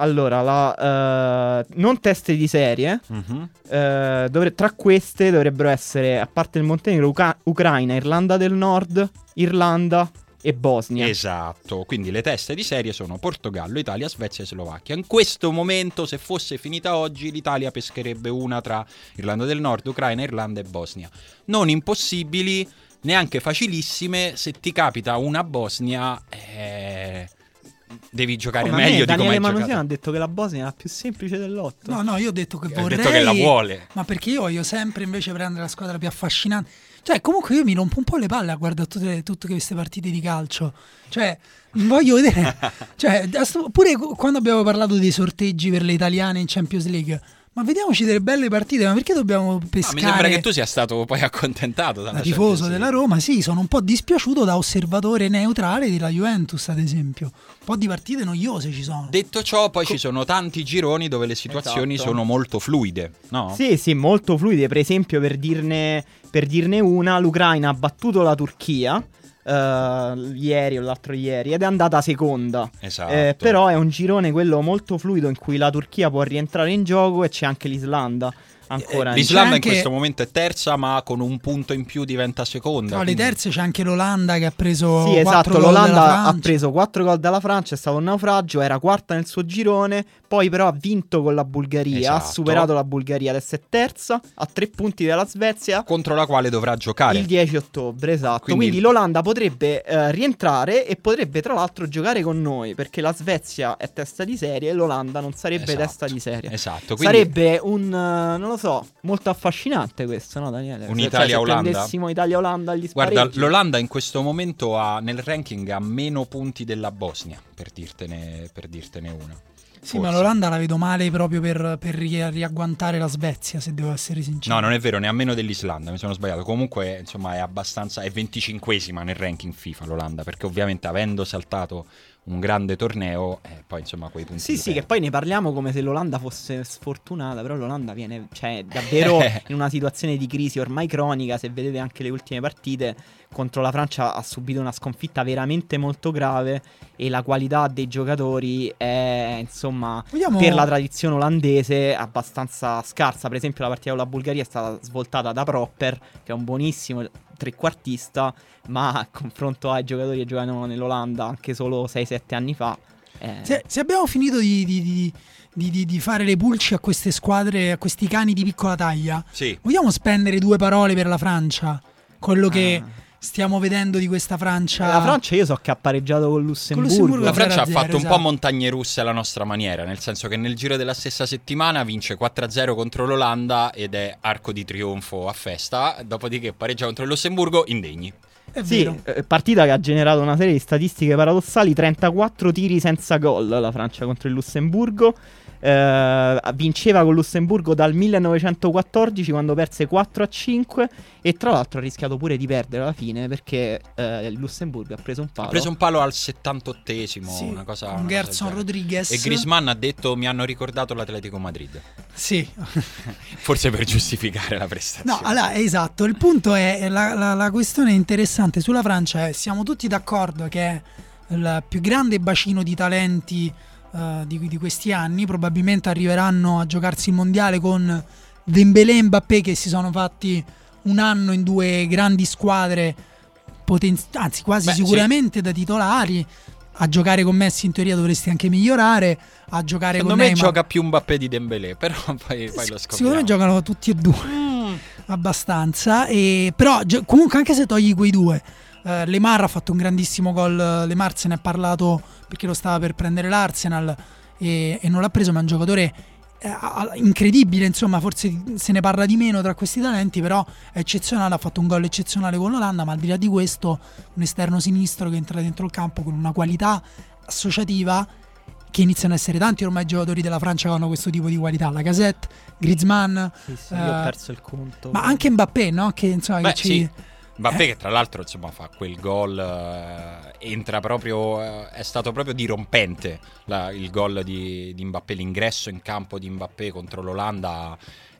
Speaker 3: Allora, la, eh, non teste di serie,
Speaker 1: Mhm.
Speaker 3: eh, dovre- tra queste dovrebbero essere, a parte il Montenegro, Uca- Ucraina, Irlanda del Nord, Irlanda e Bosnia.
Speaker 1: Esatto, quindi le teste di serie sono Portogallo, Italia, Svezia e Slovacchia. In questo momento, se fosse finita oggi, l'Italia pescherebbe una tra Irlanda del Nord, Ucraina, Irlanda e Bosnia. Non impossibili, neanche facilissime. Se ti capita una Bosnia, eh, devi giocare
Speaker 3: Oh, ma a me
Speaker 1: meglio di come giocato.
Speaker 3: ha detto che la Bosnia è la più semplice dell'otto.
Speaker 2: No, no, io ho detto che
Speaker 1: Ha
Speaker 2: vorrei.
Speaker 1: detto che la vuole.
Speaker 2: Ma perché io voglio sempre invece prendere la squadra più affascinante. Cioè, comunque io mi rompo un po' le palle a guardare tutte, tutte queste partite di calcio. Cioè, voglio vedere. *laughs* cioè, pure quando abbiamo parlato dei sorteggi per le italiane in Champions League. Ma vediamoci delle belle partite, ma perché dobbiamo
Speaker 1: Ah,
Speaker 2: pescare?
Speaker 1: mi sembra che tu sia stato poi accontentato
Speaker 2: da tifoso
Speaker 1: Champions
Speaker 2: della. Roma, sì, sono un po' dispiaciuto da osservatore neutrale della Juventus, ad esempio. Un po' di partite noiose ci sono.
Speaker 1: Detto ciò, poi ci sono tanti gironi dove le situazioni
Speaker 3: Esatto.
Speaker 1: sono molto fluide, no?
Speaker 3: Sì, sì, molto fluide. Per esempio, per dirne, per dirne una, l'Ucraina ha battuto la Turchia eh, ieri o l'altro ieri ed è andata seconda.
Speaker 1: Esatto.
Speaker 3: Eh, però è un girone quello molto fluido in cui la Turchia può rientrare in gioco e c'è anche l'Islanda ancora. in-
Speaker 1: L'Islanda
Speaker 2: C'è
Speaker 1: in
Speaker 2: anche-
Speaker 1: questo momento è terza, ma con un punto in più diventa seconda.
Speaker 2: Tra le
Speaker 1: quindi-
Speaker 2: terze c'è anche l'Olanda che ha preso
Speaker 3: Sì, esatto,
Speaker 2: gol
Speaker 3: l'Olanda ha preso 4 gol dalla Francia, è stato un naufragio, era quarta nel suo girone, poi però ha vinto con la Bulgaria, ha
Speaker 1: Esatto.
Speaker 3: superato la Bulgaria, adesso è terza, a tre punti dalla Svezia.
Speaker 1: contro la quale dovrà giocare.
Speaker 3: Il 10 ottobre, esatto.
Speaker 1: Quindi-
Speaker 3: Quindi, l'Olanda potrebbe eh, rientrare e potrebbe tra l'altro giocare con noi, perché la Svezia è testa di serie e l'Olanda non sarebbe
Speaker 1: Esatto.
Speaker 3: testa di serie.
Speaker 1: Esatto, quindi
Speaker 3: Sarebbe un, eh, non lo so, molto affascinante questo, no Daniele?
Speaker 1: Un
Speaker 3: Se- cioè,
Speaker 1: Italia-Olanda?
Speaker 3: Se prendessimo Italia-Olanda agli
Speaker 1: Guarda,
Speaker 3: spareggi.
Speaker 1: l'Olanda in questo momento ha nel ranking ha meno punti della Bosnia, per dirtene, per dirtene una.
Speaker 2: Sì,
Speaker 1: Forse.
Speaker 2: ma l'Olanda la vedo male proprio per, per ri- riagguantare la Svezia, se devo essere sincero.
Speaker 1: No, non è vero, ne ha meno dell'Islanda, mi sono sbagliato. Comunque, insomma, è abbastanza è 25esima nel ranking FIFA l'Olanda, perché ovviamente avendo saltato un grande torneo, eh, poi insomma quei punti
Speaker 3: Sì, sì, che poi ne parliamo come se l'Olanda fosse sfortunata, però l'Olanda viene, cioè, davvero *laughs* in una situazione di crisi ormai cronica, se vedete anche le ultime partite, contro la Francia ha subito una sconfitta veramente molto grave e la qualità dei giocatori è, insomma,
Speaker 2: Vogliamo-
Speaker 3: per la tradizione olandese abbastanza scarsa. Per esempio la partita con la Bulgaria è stata svoltata da Propper, che è un buonissimo trequartista, ma a confronto ai giocatori che giocavano nell'Olanda anche solo 6-7 anni fa... eh,
Speaker 2: Se, se abbiamo finito di, di- di- di- fare le pulci a queste squadre, a questi cani di piccola taglia,
Speaker 1: Sì.
Speaker 2: vogliamo spendere due parole per la Francia? Quello che
Speaker 3: Ah.
Speaker 2: Stiamo vedendo di questa Francia.
Speaker 3: La Francia io so che ha pareggiato con Lussemburgo.
Speaker 2: Lussemburgo
Speaker 1: La Francia ha
Speaker 2: 0-0,
Speaker 1: fatto un po'
Speaker 2: esatto.
Speaker 1: montagne russe alla nostra maniera, nel senso che nel giro della stessa settimana vince 4-0 contro l'Olanda ed è arco di trionfo a festa, dopodiché pareggia contro il Lussemburgo indegni.
Speaker 2: È
Speaker 3: Sì,
Speaker 2: vero.
Speaker 3: eh, partita che ha generato una serie di statistiche paradossali, 34 tiri senza gol la Francia contro il Lussemburgo. Eh, vinceva con Lussemburgo dal 1914 quando perse 4 a 5 e tra l'altro ha rischiato pure di perdere alla fine perché eh, il Lussemburgo ha preso un palo.
Speaker 1: Ha preso un palo al 78esimo,
Speaker 2: Sì,
Speaker 1: una cosa...
Speaker 2: con
Speaker 1: una cosa
Speaker 2: Gerson
Speaker 1: genere.
Speaker 2: Rodriguez.
Speaker 1: E Griezmann ha detto mi hanno ricordato l'Atletico Madrid,
Speaker 2: Sì. *laughs*
Speaker 1: forse per giustificare la prestazione.
Speaker 2: No, allora, esatto, il punto è, la, la- la questione interessante sulla Francia è, siamo tutti d'accordo che è il più grande bacino di talenti eh, di, di questi anni, probabilmente arriveranno a giocarsi il mondiale con Dembélé e Mbappé che si sono fatti un anno in due grandi squadre, poten- anzi quasi
Speaker 1: Beh, sì.
Speaker 2: sicuramente da titolari. a giocare con Messi in teoria dovresti anche migliorare, a giocare
Speaker 1: Secondo
Speaker 2: con
Speaker 1: me
Speaker 2: Neymar.
Speaker 1: gioca più Mbappé di Dembélé, però *laughs* poi, poi lo scopriamo.
Speaker 2: Secondo me giocano tutti e due
Speaker 1: Mm.
Speaker 2: abbastanza. E, però gio- comunque anche se togli quei due, eh, Lemar ha fatto un grandissimo gol. Lemar se ne è parlato perché lo stava per prendere l'Arsenal e, e non l'ha preso, ma è un giocatore eh, a- incredibile. Insomma, forse se ne parla di meno tra questi talenti, però è eccezionale. Ha fatto un gol eccezionale con l'Olanda, ma al di là di questo, un esterno sinistro che entra dentro il campo con una qualità associativa che iniziano ad essere tanti ormai giocatori della Francia che hanno questo tipo di qualità. La Gazette, Griezmann,
Speaker 3: Sì, sì,
Speaker 2: Eh,
Speaker 3: io ho perso il conto.
Speaker 2: ma anche Mbappé, no? Che insomma
Speaker 1: Beh,
Speaker 2: che ci...
Speaker 1: sì. Mbappé
Speaker 2: Eh.
Speaker 1: che tra l'altro insomma fa quel gol eh, entra proprio eh, è stato proprio dirompente la- il gol di, di Mbappé l'ingresso in campo di Mbappé contro l'Olanda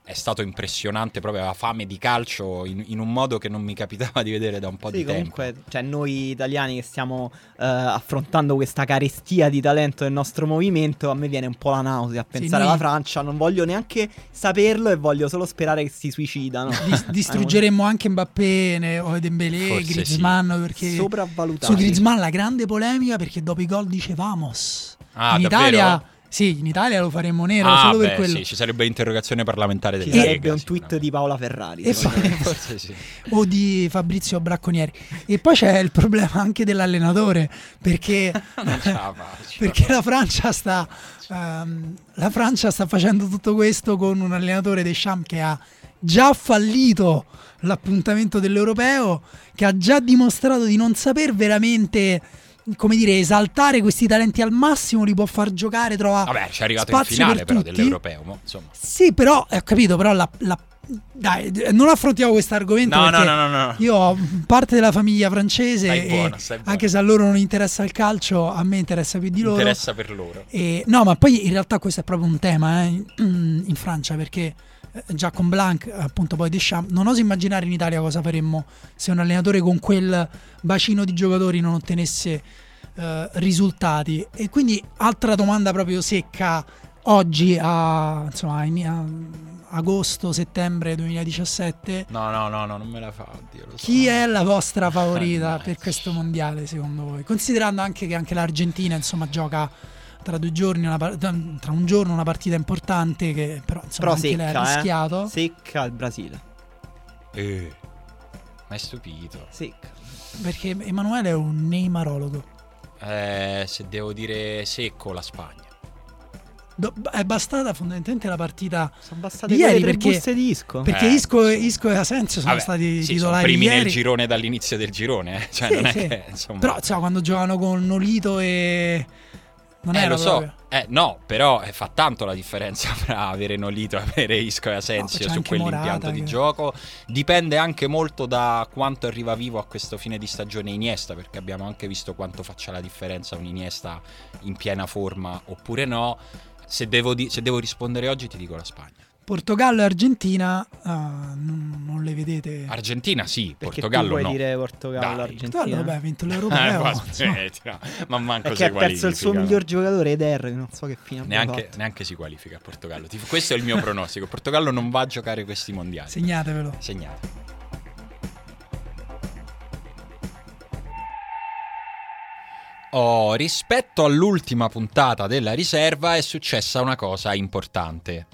Speaker 1: è stato impressionante proprio aveva fame di calcio in, in un modo che non mi capitava di vedere da un po'
Speaker 3: Sì,
Speaker 1: di tempo
Speaker 3: comunque, cioè, noi italiani che stiamo eh, affrontando questa carestia di talento del nostro movimento, a me viene un po' la nausea a pensare
Speaker 2: noi-
Speaker 3: alla Francia. Non voglio neanche saperlo e voglio solo sperare che si suicidano.
Speaker 2: Dis- distruggeremmo anche Mbappé ne- o Dembélé,
Speaker 1: Forse
Speaker 2: Griezmann perché
Speaker 3: Sopravvalutati.
Speaker 2: su Griezmann la grande polemica perché dopo i gol dice vamos.
Speaker 1: Ah,
Speaker 2: in
Speaker 1: davvero?
Speaker 2: Italia sì, in Italia lo faremo nero
Speaker 1: Ah,
Speaker 2: solo per
Speaker 1: beh,
Speaker 2: quello.
Speaker 1: sì, ci sarebbe interrogazione parlamentare
Speaker 3: Ci
Speaker 1: della
Speaker 3: sarebbe un tweet di Paola Ferrari.
Speaker 2: E poi-. *laughs*
Speaker 1: Forse sì.
Speaker 2: o di Fabrizio Bracconieri. E poi c'è il problema anche dell'allenatore perché *laughs*
Speaker 1: la
Speaker 2: perché la Francia sta ehm, la Francia sta facendo tutto questo con un allenatore Deschamps che ha già fallito l'appuntamento dell'europeo che ha già dimostrato di non saper veramente come dire esaltare questi talenti al massimo li può far giocare trova
Speaker 1: vabbè ci è arrivato in
Speaker 2: spazio
Speaker 1: finale
Speaker 2: per
Speaker 1: però
Speaker 2: tutti.
Speaker 1: dell'europeo mo, insomma
Speaker 2: sì però ho capito però la, la- dai non affrontiamo questo argomento
Speaker 1: no no
Speaker 2: perché
Speaker 1: no no no
Speaker 2: io ho parte della famiglia francese e
Speaker 1: buono.
Speaker 2: anche se a loro non interessa il calcio, a me interessa più di loro.
Speaker 1: interessa per loro
Speaker 2: E- no, ma poi in realtà questo è proprio un tema eh, in Francia perché già con Blanc, appunto poi Deschamps, non oso immaginare in Italia cosa faremmo se un allenatore con quel bacino di giocatori non ottenesse eh, risultati. E quindi altra domanda proprio secca oggi a, insomma, in- a agosto, settembre 2017.
Speaker 1: No, no, no, no, non me la fa. Dio, lo so.
Speaker 2: Chi è la vostra *laughs* favorita per questo mondiale secondo voi? Considerando anche che anche l'Argentina insomma gioca tra due giorni, una tra un giorno una partita importante che però insomma
Speaker 3: Però
Speaker 2: anche lei ha
Speaker 3: secca, eh.
Speaker 2: rischiato.
Speaker 3: Secca il Brasile.
Speaker 1: Eh, ma è stupito.
Speaker 3: Secca.
Speaker 2: Perché Emanuele è un neymarologo.
Speaker 1: Eh, se devo dire secco, la Spagna.
Speaker 2: Do- è bastata fondamentalmente la partita
Speaker 3: Sono bastate
Speaker 2: Ieri, perché-
Speaker 3: buste di disco.
Speaker 2: perché
Speaker 1: Eh,
Speaker 2: Isco,
Speaker 1: sì.
Speaker 2: Isco e Asensio sono
Speaker 1: Vabbè,
Speaker 2: stati
Speaker 1: sì, sono
Speaker 2: titolari
Speaker 1: primi
Speaker 2: ieri.
Speaker 1: nel girone dall'inizio del girone. eh. Cioè,
Speaker 2: Sì,
Speaker 1: non è
Speaker 2: sì.
Speaker 1: che, insomma...
Speaker 2: Però insomma, quando giocano con Nolito e non
Speaker 1: eh,
Speaker 2: era
Speaker 1: lo so. Eh, no, però eh, fa tanto la differenza *laughs* tra avere Nolito e avere Isco e
Speaker 2: No,
Speaker 1: Asensio
Speaker 2: c'è
Speaker 1: su quell'impianto
Speaker 2: Morata
Speaker 1: di
Speaker 2: che-
Speaker 1: gioco. Dipende anche molto da quanto arriva vivo a questo fine di stagione Iniesta, perché abbiamo anche visto quanto faccia la differenza un Iniesta in piena forma oppure no. Se devo, di- se devo rispondere oggi ti dico la Spagna.
Speaker 2: Portogallo e Argentina ah, non, non le vedete.
Speaker 1: Argentina sì,
Speaker 3: Perché
Speaker 1: Portogallo
Speaker 3: tu vuoi
Speaker 1: no.
Speaker 3: dire Portogallo,
Speaker 1: Dai.
Speaker 3: Argentina.
Speaker 2: Portogallo, vabbè, ha vinto *laughs*
Speaker 1: Eh,
Speaker 2: l'Europeo.
Speaker 1: ma
Speaker 2: insomma.
Speaker 1: smettila, ma manco
Speaker 3: È
Speaker 1: si
Speaker 3: che ha perso il suo miglior giocatore Eder, che non so che fine
Speaker 1: Neanche,
Speaker 3: fatto.
Speaker 1: neanche si qualifica a Portogallo. Questo è il mio pronostico. Portogallo non va a giocare questi mondiali.
Speaker 2: Segnatevelo.
Speaker 1: Segnate. Oh, rispetto all'ultima puntata della riserva è successa una cosa importante.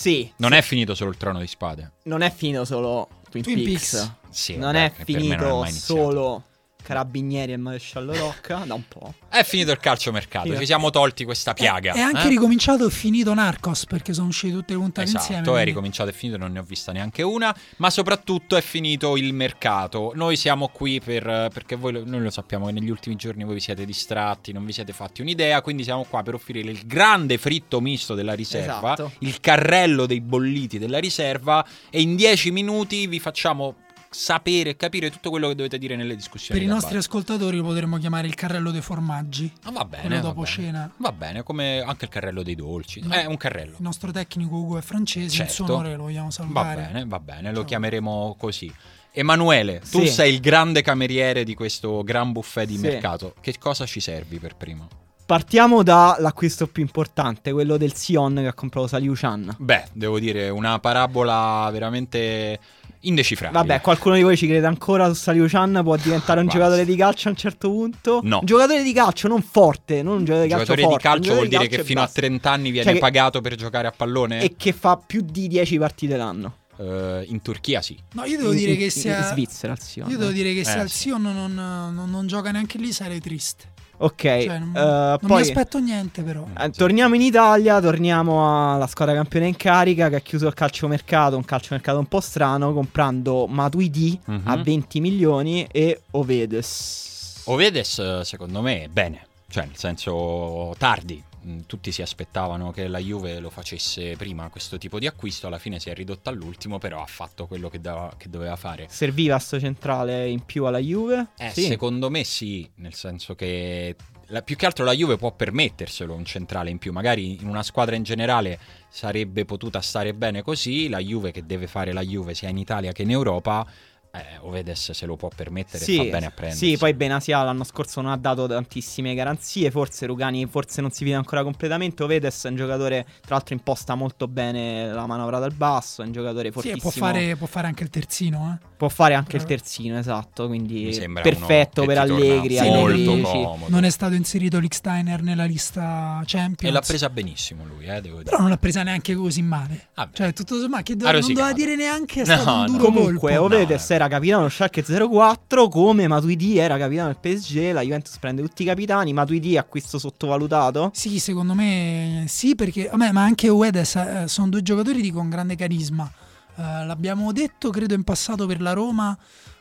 Speaker 3: Sì,
Speaker 1: Non è finito solo il trono di spade.
Speaker 3: non è finito solo Twin,
Speaker 2: Twin
Speaker 3: Peaks.
Speaker 2: Peaks.
Speaker 1: Sì,
Speaker 3: non
Speaker 1: vabbè,
Speaker 3: è
Speaker 1: non
Speaker 3: finito
Speaker 1: mai iniziato.
Speaker 3: solo Carabinieri e Maresciallo Rocca da un po'.
Speaker 1: È finito il calciomercato. Ci siamo tolti questa piaga.
Speaker 2: È, è anche
Speaker 1: eh?
Speaker 2: ricominciato e finito Narcos perché sono uscite tutte le puntate
Speaker 1: Esatto,
Speaker 2: insieme.
Speaker 1: è
Speaker 2: quindi-
Speaker 1: ricominciato e finito, non ne ho vista neanche una, ma soprattutto è finito il mercato. Noi siamo qui per, perché voi, lo- noi lo sappiamo che negli ultimi giorni voi vi siete distratti, non vi siete fatti un'idea, quindi siamo qua per offrire il grande fritto misto della riserva,
Speaker 3: Esatto.
Speaker 1: il carrello dei bolliti della riserva e in dieci minuti vi facciamo sapere e capire tutto quello che dovete dire nelle discussioni.
Speaker 2: Per i nostri
Speaker 1: bar.
Speaker 2: ascoltatori lo potremmo chiamare il carrello dei formaggi.
Speaker 1: Ah, va bene,
Speaker 2: quello
Speaker 1: va
Speaker 2: dopo
Speaker 1: bene.
Speaker 2: cena.
Speaker 1: Va bene, come anche il carrello dei dolci.
Speaker 2: No.
Speaker 1: È un carrello.
Speaker 2: Il nostro tecnico Ugo è francese, in suo
Speaker 1: Certo.
Speaker 2: onore lo vogliamo
Speaker 1: Va
Speaker 2: salutare.
Speaker 1: bene, va bene, lo
Speaker 2: Ciao.
Speaker 1: chiameremo così. Emanuele, tu
Speaker 3: Sì.
Speaker 1: sei il grande cameriere di questo gran buffet di
Speaker 3: Sì.
Speaker 1: mercato. Che cosa ci servi per primo?
Speaker 3: Partiamo dall'acquisto più importante, quello del Sion che ha comprato Saliu Chan.
Speaker 1: Beh, devo dire, una parabola veramente Indecifrabile.
Speaker 3: Vabbè, qualcuno di voi ci crede ancora su Saliu Chan? Può diventare un
Speaker 1: Quasi.
Speaker 3: giocatore di calcio a un certo punto?
Speaker 1: No.
Speaker 3: Un giocatore di calcio, non forte, non un giocatore di calcio
Speaker 1: giocatore di
Speaker 3: forte, un
Speaker 1: calcio
Speaker 3: giocatore
Speaker 1: vuol
Speaker 3: di
Speaker 1: dire
Speaker 3: calcio
Speaker 1: che
Speaker 3: e
Speaker 1: fino a
Speaker 3: basta.
Speaker 1: 30 anni viene
Speaker 3: Cioè che-
Speaker 1: pagato per giocare a pallone?
Speaker 3: E che fa più di 10 partite l'anno.
Speaker 1: Eh, in Turchia sì.
Speaker 2: No, io devo
Speaker 3: In-
Speaker 2: dire
Speaker 3: in-
Speaker 2: che
Speaker 3: in
Speaker 2: sia.
Speaker 3: Svizzera, al Sion.
Speaker 2: Io devo dire che se
Speaker 1: Eh,
Speaker 2: al
Speaker 1: sì.
Speaker 2: Sion non, non- non gioca neanche lì sarei triste.
Speaker 3: Ok,
Speaker 2: Cioè, non,
Speaker 3: eh,
Speaker 2: non mi
Speaker 3: poi
Speaker 2: aspetto niente, però.
Speaker 3: eh, torniamo in Italia, torniamo alla squadra campione in carica che ha chiuso il calciomercato, un calciomercato un po' strano, comprando Matuidi
Speaker 1: Mhm.
Speaker 3: a 20 milioni e Ovedes.
Speaker 1: Ovedes, secondo me, è bene. Cioè, nel senso, tardi. Mm, Tutti si aspettavano che la Juve lo facesse prima questo tipo di acquisto. Alla fine si è ridotta all'ultimo, però ha fatto quello che, dava- che doveva fare.
Speaker 3: Serviva sto centrale in più alla Juve?
Speaker 1: Eh,
Speaker 3: sì.
Speaker 1: Secondo me sì, nel senso che la- più che altro la Juve può permetterselo un centrale in più. Magari in una squadra in generale sarebbe potuta stare bene così. La Juve che deve fare la Juve sia in Italia che in Europa. Eh, Ovedes se lo può permettere e fa bene a prendersi.
Speaker 3: Sì, poi Benasia l'anno scorso non ha dato tantissime garanzie, forse Rugani forse non si vede ancora completamente, Ovedes è un giocatore tra l'altro imposta molto bene la manovra dal basso, è un giocatore
Speaker 2: Sì,
Speaker 3: fortissimo.
Speaker 2: può fare, può fare anche il terzino, eh.
Speaker 3: Può fare anche il terzino, esatto, quindi perfetto per Allegri,
Speaker 2: Sì,
Speaker 1: molto
Speaker 2: Allegri.
Speaker 1: comodo.
Speaker 2: Non è stato inserito l'X-Steiner nella lista Champions.
Speaker 1: E l'ha presa benissimo lui, eh, devo dire.
Speaker 2: Però non l'ha presa neanche così male.
Speaker 1: Vabbè.
Speaker 2: Cioè, tutto sommato, che do-
Speaker 1: Ha
Speaker 2: non doveva dire neanche è
Speaker 1: No,
Speaker 2: stato un
Speaker 1: no.
Speaker 2: duro
Speaker 3: Comunque,
Speaker 2: colpo.
Speaker 3: Ovedes
Speaker 1: No.
Speaker 3: Era capitano dello Schalke 04, come Matuidi era capitano del PSG, la Juventus prende tutti i capitani, Matuidi acquisto sottovalutato.
Speaker 2: Sì, secondo me sì, perché vabbè, ma anche Uedes eh, sono due giocatori di con grande carisma. Eh, l'abbiamo detto, credo, in passato per la Roma,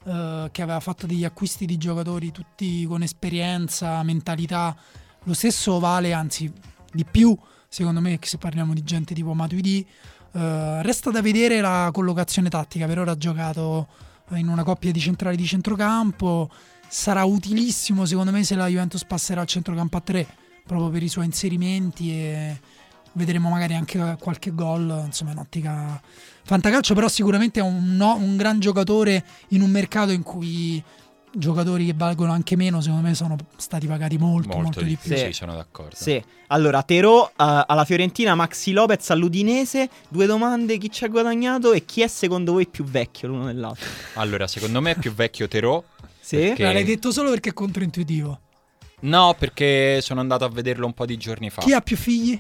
Speaker 2: eh, che aveva fatto degli acquisti di giocatori tutti con esperienza, mentalità. Lo stesso vale, anzi, di più, secondo me, se parliamo di gente tipo Matuidi. Eh, resta da vedere la collocazione tattica. Per ora ha giocato in una coppia di centrali di centrocampo. Sarà utilissimo, secondo me, se la Juventus passerà al centrocampo a 3 proprio per i suoi inserimenti e vedremo magari anche qualche gol, insomma in ottica fantacalcio, però sicuramente è un, no- un gran giocatore in un mercato in cui giocatori che valgono anche meno secondo me sono stati pagati molto molto, di più.
Speaker 1: Sì,
Speaker 3: Sì.
Speaker 1: sono d'accordo.
Speaker 3: Sì, allora Terò eh, alla Fiorentina, Maxi Lopez all'Udinese, due domande, chi ci ha guadagnato e chi è secondo voi più vecchio l'uno dell'altro?
Speaker 1: Allora, secondo me è più vecchio Terò.
Speaker 3: Sì?
Speaker 1: Perché-
Speaker 2: L'hai detto solo perché è controintuitivo.
Speaker 1: No, perché sono andato a vederlo un po' di giorni fa.
Speaker 2: Chi ha più figli?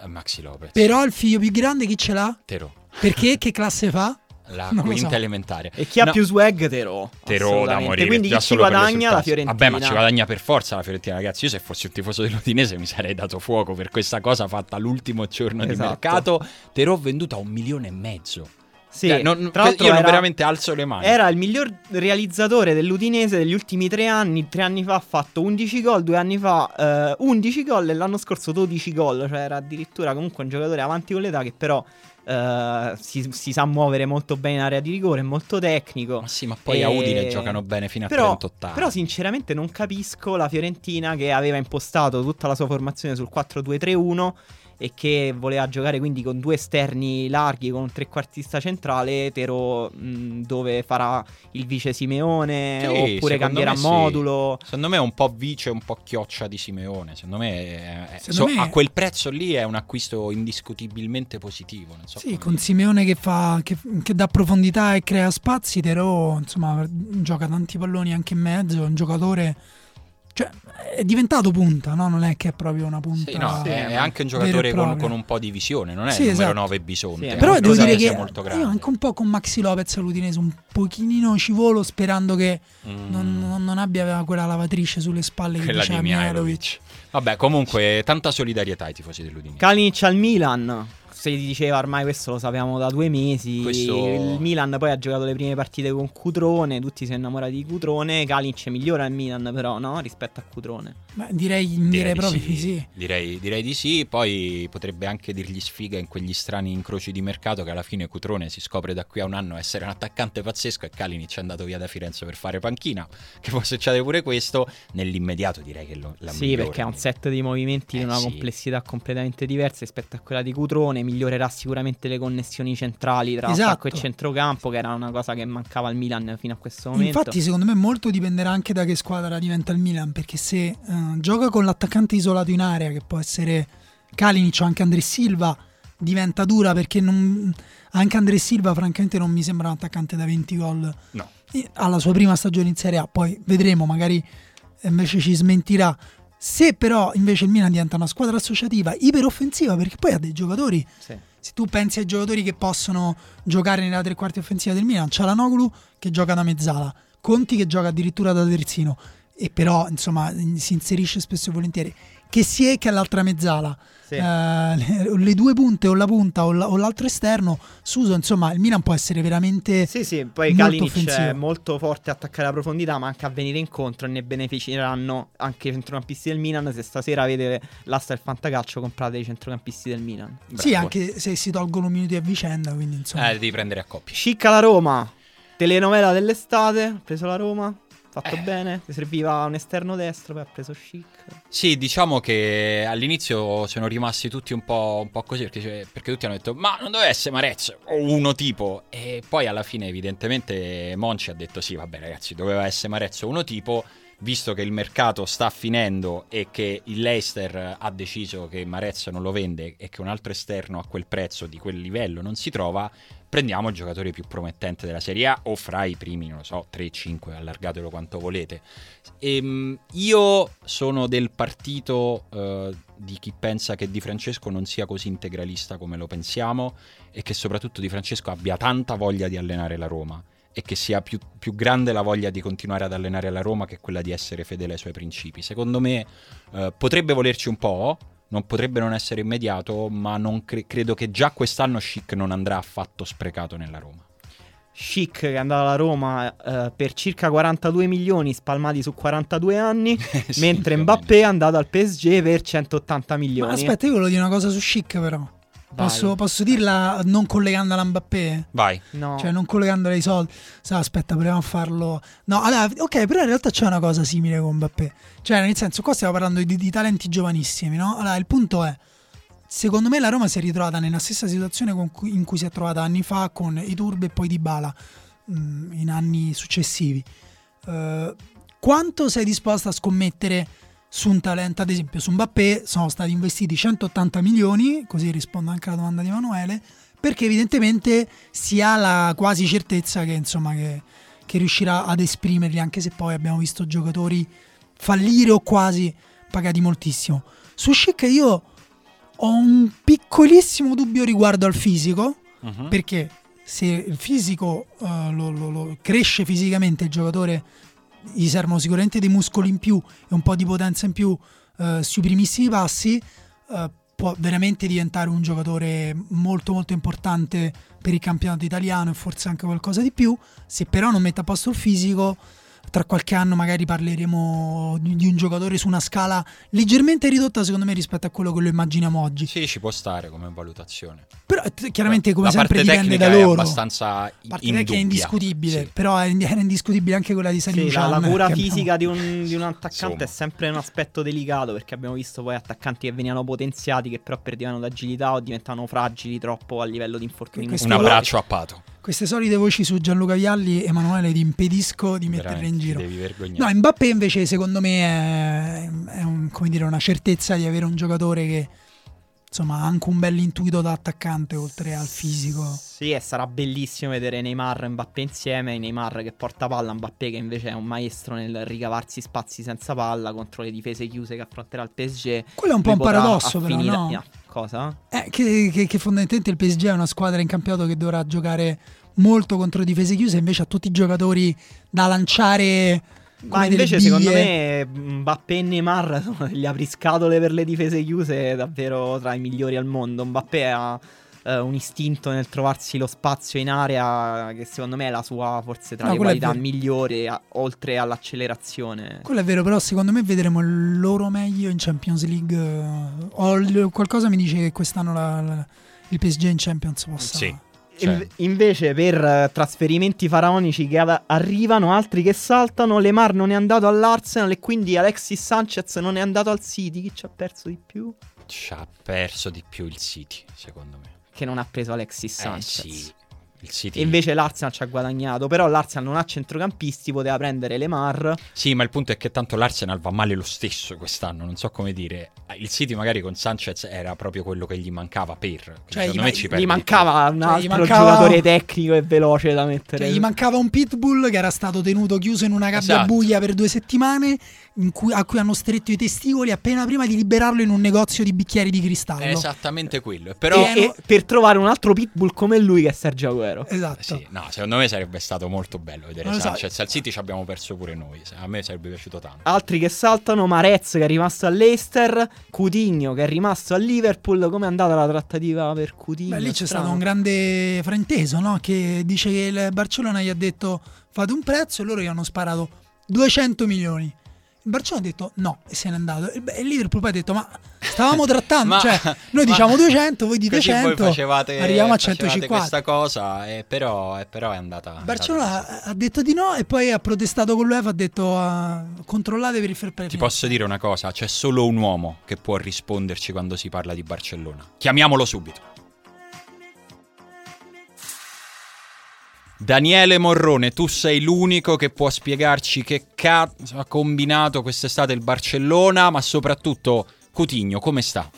Speaker 1: Eh, Maxi Lopez.
Speaker 2: Però il figlio più grande chi ce l'ha?
Speaker 1: Terò.
Speaker 2: Perché? Che classe fa?
Speaker 1: La
Speaker 2: Non
Speaker 1: quinta
Speaker 2: so.
Speaker 1: elementare.
Speaker 3: E chi ha
Speaker 1: No,
Speaker 3: più swag? Terò.
Speaker 1: Terò da
Speaker 3: assolutamente.
Speaker 1: morire.
Speaker 3: Quindi
Speaker 1: già
Speaker 3: chi ci guadagna? La. Fiorentina.
Speaker 1: Vabbè, ma ci guadagna per forza la Fiorentina, ragazzi. Io se fossi un tifoso dell'Udinese mi sarei dato fuoco per questa cosa fatta l'ultimo giorno di
Speaker 3: Esatto.
Speaker 1: mercato. Terò venduto a un milione e mezzo.
Speaker 3: Sì,
Speaker 1: Cioè, non-
Speaker 3: tra l'altro
Speaker 1: io non
Speaker 3: era-
Speaker 1: veramente alzo le mani.
Speaker 3: Era il miglior realizzatore dell'Udinese degli ultimi tre anni. Tre anni fa ha fatto 11 gol, due anni fa eh, 11 gol e l'anno scorso 12 gol. Cioè era addirittura comunque un giocatore avanti con l'età che però eh, si, si sa muovere molto bene in area di rigore, è molto tecnico.
Speaker 1: Ma sì, ma poi a
Speaker 3: E-
Speaker 1: Udine giocano bene fino a
Speaker 3: però,
Speaker 1: 38 anni.
Speaker 3: però sinceramente non capisco la Fiorentina che aveva impostato tutta la sua formazione sul 4-2-3-1 e che voleva giocare quindi con due esterni larghi con un trequartista centrale Tero mh, dove farà il vice Simeone
Speaker 1: Sì,
Speaker 3: oppure cambierà
Speaker 1: sì.
Speaker 3: modulo
Speaker 1: Secondo me è un po' vice, un po' chioccia di Simeone. Secondo me, è- è-
Speaker 2: Secondo
Speaker 1: so-
Speaker 2: me-
Speaker 1: a quel prezzo lì è un acquisto indiscutibilmente positivo. Non so
Speaker 2: Sì, con
Speaker 1: dire.
Speaker 2: Simeone che, fa, che, che dà profondità e crea spazi, Terò insomma gioca tanti palloni anche in mezzo, è un giocatore... Cioè, è diventato punta, no? Non è che è proprio una punta...
Speaker 1: Sì, no,
Speaker 3: Sì,
Speaker 1: è, è anche un giocatore con, con un po' di visione, non è
Speaker 2: Sì,
Speaker 1: il numero
Speaker 2: esatto.
Speaker 1: 9 bisonte.
Speaker 3: Sì,
Speaker 2: Però devo dire
Speaker 1: che
Speaker 2: che
Speaker 1: molto
Speaker 2: io anche un po' con Maxi Lopez all'Udinese un pochino ci volo sperando che
Speaker 1: Mm.
Speaker 2: non, non- non abbia quella lavatrice sulle spalle che
Speaker 1: Quella
Speaker 2: diceva
Speaker 1: di
Speaker 2: Mihailovic.
Speaker 1: Mihailovic. Vabbè, comunque, tanta solidarietà ai tifosi dell'Udinese.
Speaker 3: Kalinic al Milan si diceva ormai questo lo sappiamo da due mesi
Speaker 1: Questo-
Speaker 3: il Milan poi ha giocato le prime partite con Cutrone tutti si sono innamorati di Cutrone Kalinic migliora il Milan però no rispetto a Cutrone
Speaker 2: Beh, direi, direi,
Speaker 1: di
Speaker 2: proprio di sì.
Speaker 1: Direi, direi di sì. Poi potrebbe anche dirgli sfiga in quegli strani incroci di mercato che alla fine Cutrone si scopre da qui a un anno essere un attaccante pazzesco e Kalinic è andato via da Firenze per fare panchina. *laughs* Che può succedere pure questo. Nell'immediato direi che lo, la
Speaker 3: Sì,
Speaker 1: migliore.
Speaker 3: perché ha un set di movimenti di
Speaker 1: Eh,
Speaker 3: una
Speaker 1: sì.
Speaker 3: complessità completamente diversa rispetto a quella di Cutrone. Migliorerà sicuramente le connessioni centrali tra
Speaker 2: Esatto.
Speaker 3: attacco e centrocampo, che era una cosa che mancava al Milan fino a questo momento.
Speaker 2: Infatti, secondo me, molto dipenderà anche da che squadra diventa il Milan. Perché se eh, gioca con l'attaccante isolato in area, che può essere Kalinic o anche Andrea Silva, diventa dura perché non, anche Andrea Silva francamente non mi sembra un attaccante da 20 gol
Speaker 1: No.
Speaker 2: eh, alla sua prima stagione in Serie A, poi vedremo, magari invece ci smentirà. Se però invece il Milan diventa una squadra associativa iperoffensiva, perché poi ha dei giocatori
Speaker 3: Sì.
Speaker 2: se tu pensi ai giocatori che possono giocare nella tre quarti offensiva del Milan, c'è la Noglu che gioca da mezzala, Conti che gioca addirittura da terzino, e però insomma si inserisce spesso e volentieri. Che si è che è l'altra mezzala,
Speaker 3: Sì.
Speaker 2: eh, le, le due punte o la punta o, la- o l'altro esterno, Suso, insomma il Milan può essere veramente...
Speaker 3: Sì, sì, poi Kalinic è molto forte a attaccare la profondità, ma anche a venire incontro e ne beneficeranno anche i centrocampisti del Milan. Se stasera avete l'asta del fantacalcio, comprate i centrocampisti del Milan.
Speaker 2: Sì,
Speaker 1: Bravo.
Speaker 2: anche se si tolgono minuti a vicenda, quindi insomma...
Speaker 1: Eh, devi prendere a coppia.
Speaker 3: Chic alla Roma, telenovela dell'estate, ha preso la Roma, fatto
Speaker 1: Eh.
Speaker 3: bene, ti serviva un esterno destro, poi ha preso Chic.
Speaker 1: Sì, diciamo che all'inizio sono rimasti tutti un po', un po' così perché, cioè, perché tutti hanno detto ma non deve essere Marez o uno tipo e poi alla fine evidentemente Monci ha detto sì vabbè ragazzi doveva essere Marez o uno tipo visto che il mercato sta finendo e che il Leicester ha deciso che Marez non lo vende e che un altro esterno a quel prezzo di quel livello non si trova prendiamo il giocatore più promettente della Serie A o fra i primi non lo so 3-5 allargatelo quanto volete Ehm, io sono del partito eh, di chi pensa che Di Francesco non sia così integralista come lo pensiamo e che soprattutto Di Francesco abbia tanta voglia di allenare la Roma e che sia più, più grande la voglia di continuare ad allenare la Roma che quella di essere fedele ai suoi principi. Secondo me eh, potrebbe volerci un po', non potrebbe non essere immediato, ma non cre- credo che già quest'anno Chic non andrà affatto sprecato nella Roma.
Speaker 3: Chic che è andato alla Roma eh, per circa 42 milioni spalmati su 42 anni, *laughs*
Speaker 1: Sì,
Speaker 3: mentre Mbappé è andato al PSG per 180 milioni.
Speaker 2: Ma aspetta, io volevo dire una cosa su Chic però. Posso, posso dirla non collegandola a Mbappé?
Speaker 1: Vai.
Speaker 3: No.
Speaker 2: Cioè, non collegandola ai soldi. Sa, aspetta, proviamo a farlo. No, allora, ok, però in realtà c'è una cosa simile con Mbappé. Cioè, nel senso, qua stiamo parlando di, di talenti giovanissimi, no? Allora, il punto è. Secondo me la Roma si è ritrovata nella stessa situazione con cui- in cui si è trovata anni fa con Iturbe e poi Dybala mh, in anni successivi. Eh, quanto sei disposto a scommettere su un talento, ad esempio su Mbappé sono stati investiti 180 milioni, così rispondo anche alla domanda di Emanuele, perché evidentemente si ha la quasi certezza che, insomma, che, che riuscirà ad esprimerli, anche se poi abbiamo visto giocatori fallire o quasi pagati moltissimo. Su Schick io ho un piccolissimo dubbio riguardo al fisico,
Speaker 1: Mhm.
Speaker 2: perché se il fisico eh, lo- lo- lo- cresce fisicamente il giocatore gli servono sicuramente dei muscoli in più e un po' di potenza in più eh, sui primissimi passi eh, può veramente diventare un giocatore molto molto importante per il campionato italiano e forse anche qualcosa di più. Se però non mette a posto il fisico tra qualche anno magari parleremo di, di un giocatore su una scala leggermente ridotta secondo me rispetto a quello che lo immaginiamo oggi
Speaker 1: Sì, ci può stare come valutazione.
Speaker 2: però eh, chiaramente come
Speaker 1: la
Speaker 2: sempre
Speaker 1: parte
Speaker 2: dipende
Speaker 1: tecnica
Speaker 2: da
Speaker 1: è
Speaker 2: loro
Speaker 1: abbastanza
Speaker 2: a parte che è indiscutibile,
Speaker 1: Sì.
Speaker 2: però è- era indiscutibile anche quella di Saliu
Speaker 3: Sì, la, la cura
Speaker 2: che
Speaker 3: fisica
Speaker 2: abbiamo-
Speaker 3: di un, di un attaccante
Speaker 1: Insomma.
Speaker 3: è sempre un aspetto delicato perché abbiamo visto poi attaccanti che venivano potenziati che però perdevano d'agilità o diventavano fragili troppo a livello di infortuni
Speaker 2: Questo
Speaker 1: Un abbraccio a Pato.
Speaker 2: Queste solite voci su Gianluca Vialli, Emanuele, ti impedisco di metterle in giro.
Speaker 1: Devi vergognare.
Speaker 2: No, Mbappé invece secondo me è, è un- come dire, una certezza di avere un giocatore che insomma ha anche un bel intuito da attaccante oltre al fisico.
Speaker 3: Sì, e sarà bellissimo vedere Neymar e Mbappé insieme. Neymar che porta palla, Mbappé che invece è un maestro nel ricavarsi spazi senza palla contro le difese chiuse che affronterà il PSG.
Speaker 2: Quello è un po' un paradosso però, no?
Speaker 3: Ah, Cosa?
Speaker 2: Eh, che, che- che fondamentalmente il PSG è una squadra in campionato che dovrà giocare molto contro difese chiuse, invece ha tutti i giocatori da lanciare.
Speaker 3: Ma invece secondo me Mbappé e Neymar *laughs* sono degli apriscatole per le difese chiuse davvero tra i migliori al mondo. Mbappé ha eh, un istinto nel trovarsi lo spazio in area che secondo me è la sua forse tra
Speaker 2: No,
Speaker 3: le qualità migliori a- oltre all'accelerazione.
Speaker 2: Quello è vero, però secondo me vedremo il loro meglio in Champions League. eh, Ho qualcosa mi dice che quest'anno la- la- il PSG in Champions possa.
Speaker 1: Sì.
Speaker 3: In-
Speaker 1: Cioè,
Speaker 3: invece per eh, trasferimenti faraonici che ad- arrivano, altri che saltano, Lemar non è andato all'Arsenal e quindi Alexis Sanchez non è andato al City. Chi ci ha perso di più?
Speaker 1: ci ha perso di più il City, secondo me.
Speaker 3: Che non ha preso Alexis
Speaker 1: Eh
Speaker 3: Sanchez.
Speaker 1: sì. Il City.
Speaker 3: E invece l'Arsenal ci ha guadagnato. Però l'Arsenal non ha centrocampisti, poteva prendere Lemar.
Speaker 1: Sì, ma il punto è che tanto l'Arsenal va male lo stesso quest'anno, non so come dire. Il City magari con Sanchez era proprio quello che gli mancava per.
Speaker 2: Cioè,
Speaker 1: secondo
Speaker 2: gli
Speaker 1: me ci
Speaker 2: gli
Speaker 3: mancava un
Speaker 2: Cioè,
Speaker 3: altro
Speaker 2: gli mancava-
Speaker 3: giocatore tecnico e veloce da mettere.
Speaker 2: Cioè, gli mancava un pitbull che era stato tenuto chiuso in una gabbia
Speaker 1: Esatto.
Speaker 2: buia per due settimane, in cui- a cui hanno stretto i testicoli appena prima di liberarlo in un negozio di bicchieri di cristallo.
Speaker 1: È esattamente quello. Però.
Speaker 3: E- e per trovare un altro pitbull come lui che è Sergio Aguero.
Speaker 2: Esatto.
Speaker 1: Sì, no, secondo me sarebbe stato molto bello vedere
Speaker 2: Non lo so.
Speaker 1: Sanchez. Al City ci abbiamo perso pure noi. A me sarebbe piaciuto tanto.
Speaker 3: Altri che saltano, Marez che è rimasto all'Eister, Coutinho che è rimasto a Liverpool. Com'è andata la trattativa per Coutinho?
Speaker 2: Beh, lì c'è
Speaker 3: Strano.
Speaker 2: stato un grande frainteso, no? Che dice che il Barcellona gli ha detto fate un prezzo e loro gli hanno sparato 200 milioni. Il Barcellona ha detto no e se n'è andato. E il Liverpool poi ha detto ma stavamo *laughs* trattando,
Speaker 1: Ma-
Speaker 2: cioè noi diciamo 200, voi dite
Speaker 1: Così
Speaker 2: 100,
Speaker 1: voi facevate,
Speaker 2: arriviamo a
Speaker 1: facevate
Speaker 2: 150.
Speaker 1: questa cosa, e però, e però è andata.
Speaker 2: Il Barcellona
Speaker 1: andata
Speaker 2: ha detto di no e poi ha protestato con l'UEFA, ha detto ah, controllate per il fair play.
Speaker 1: Ti posso dire una cosa: c'è solo un uomo che può risponderci quando si parla di Barcellona. Chiamiamolo subito. Daniele Morrone, tu sei l'unico che può spiegarci che cazzo ha combinato quest'estate il Barcellona, ma soprattutto Coutinho, come sta?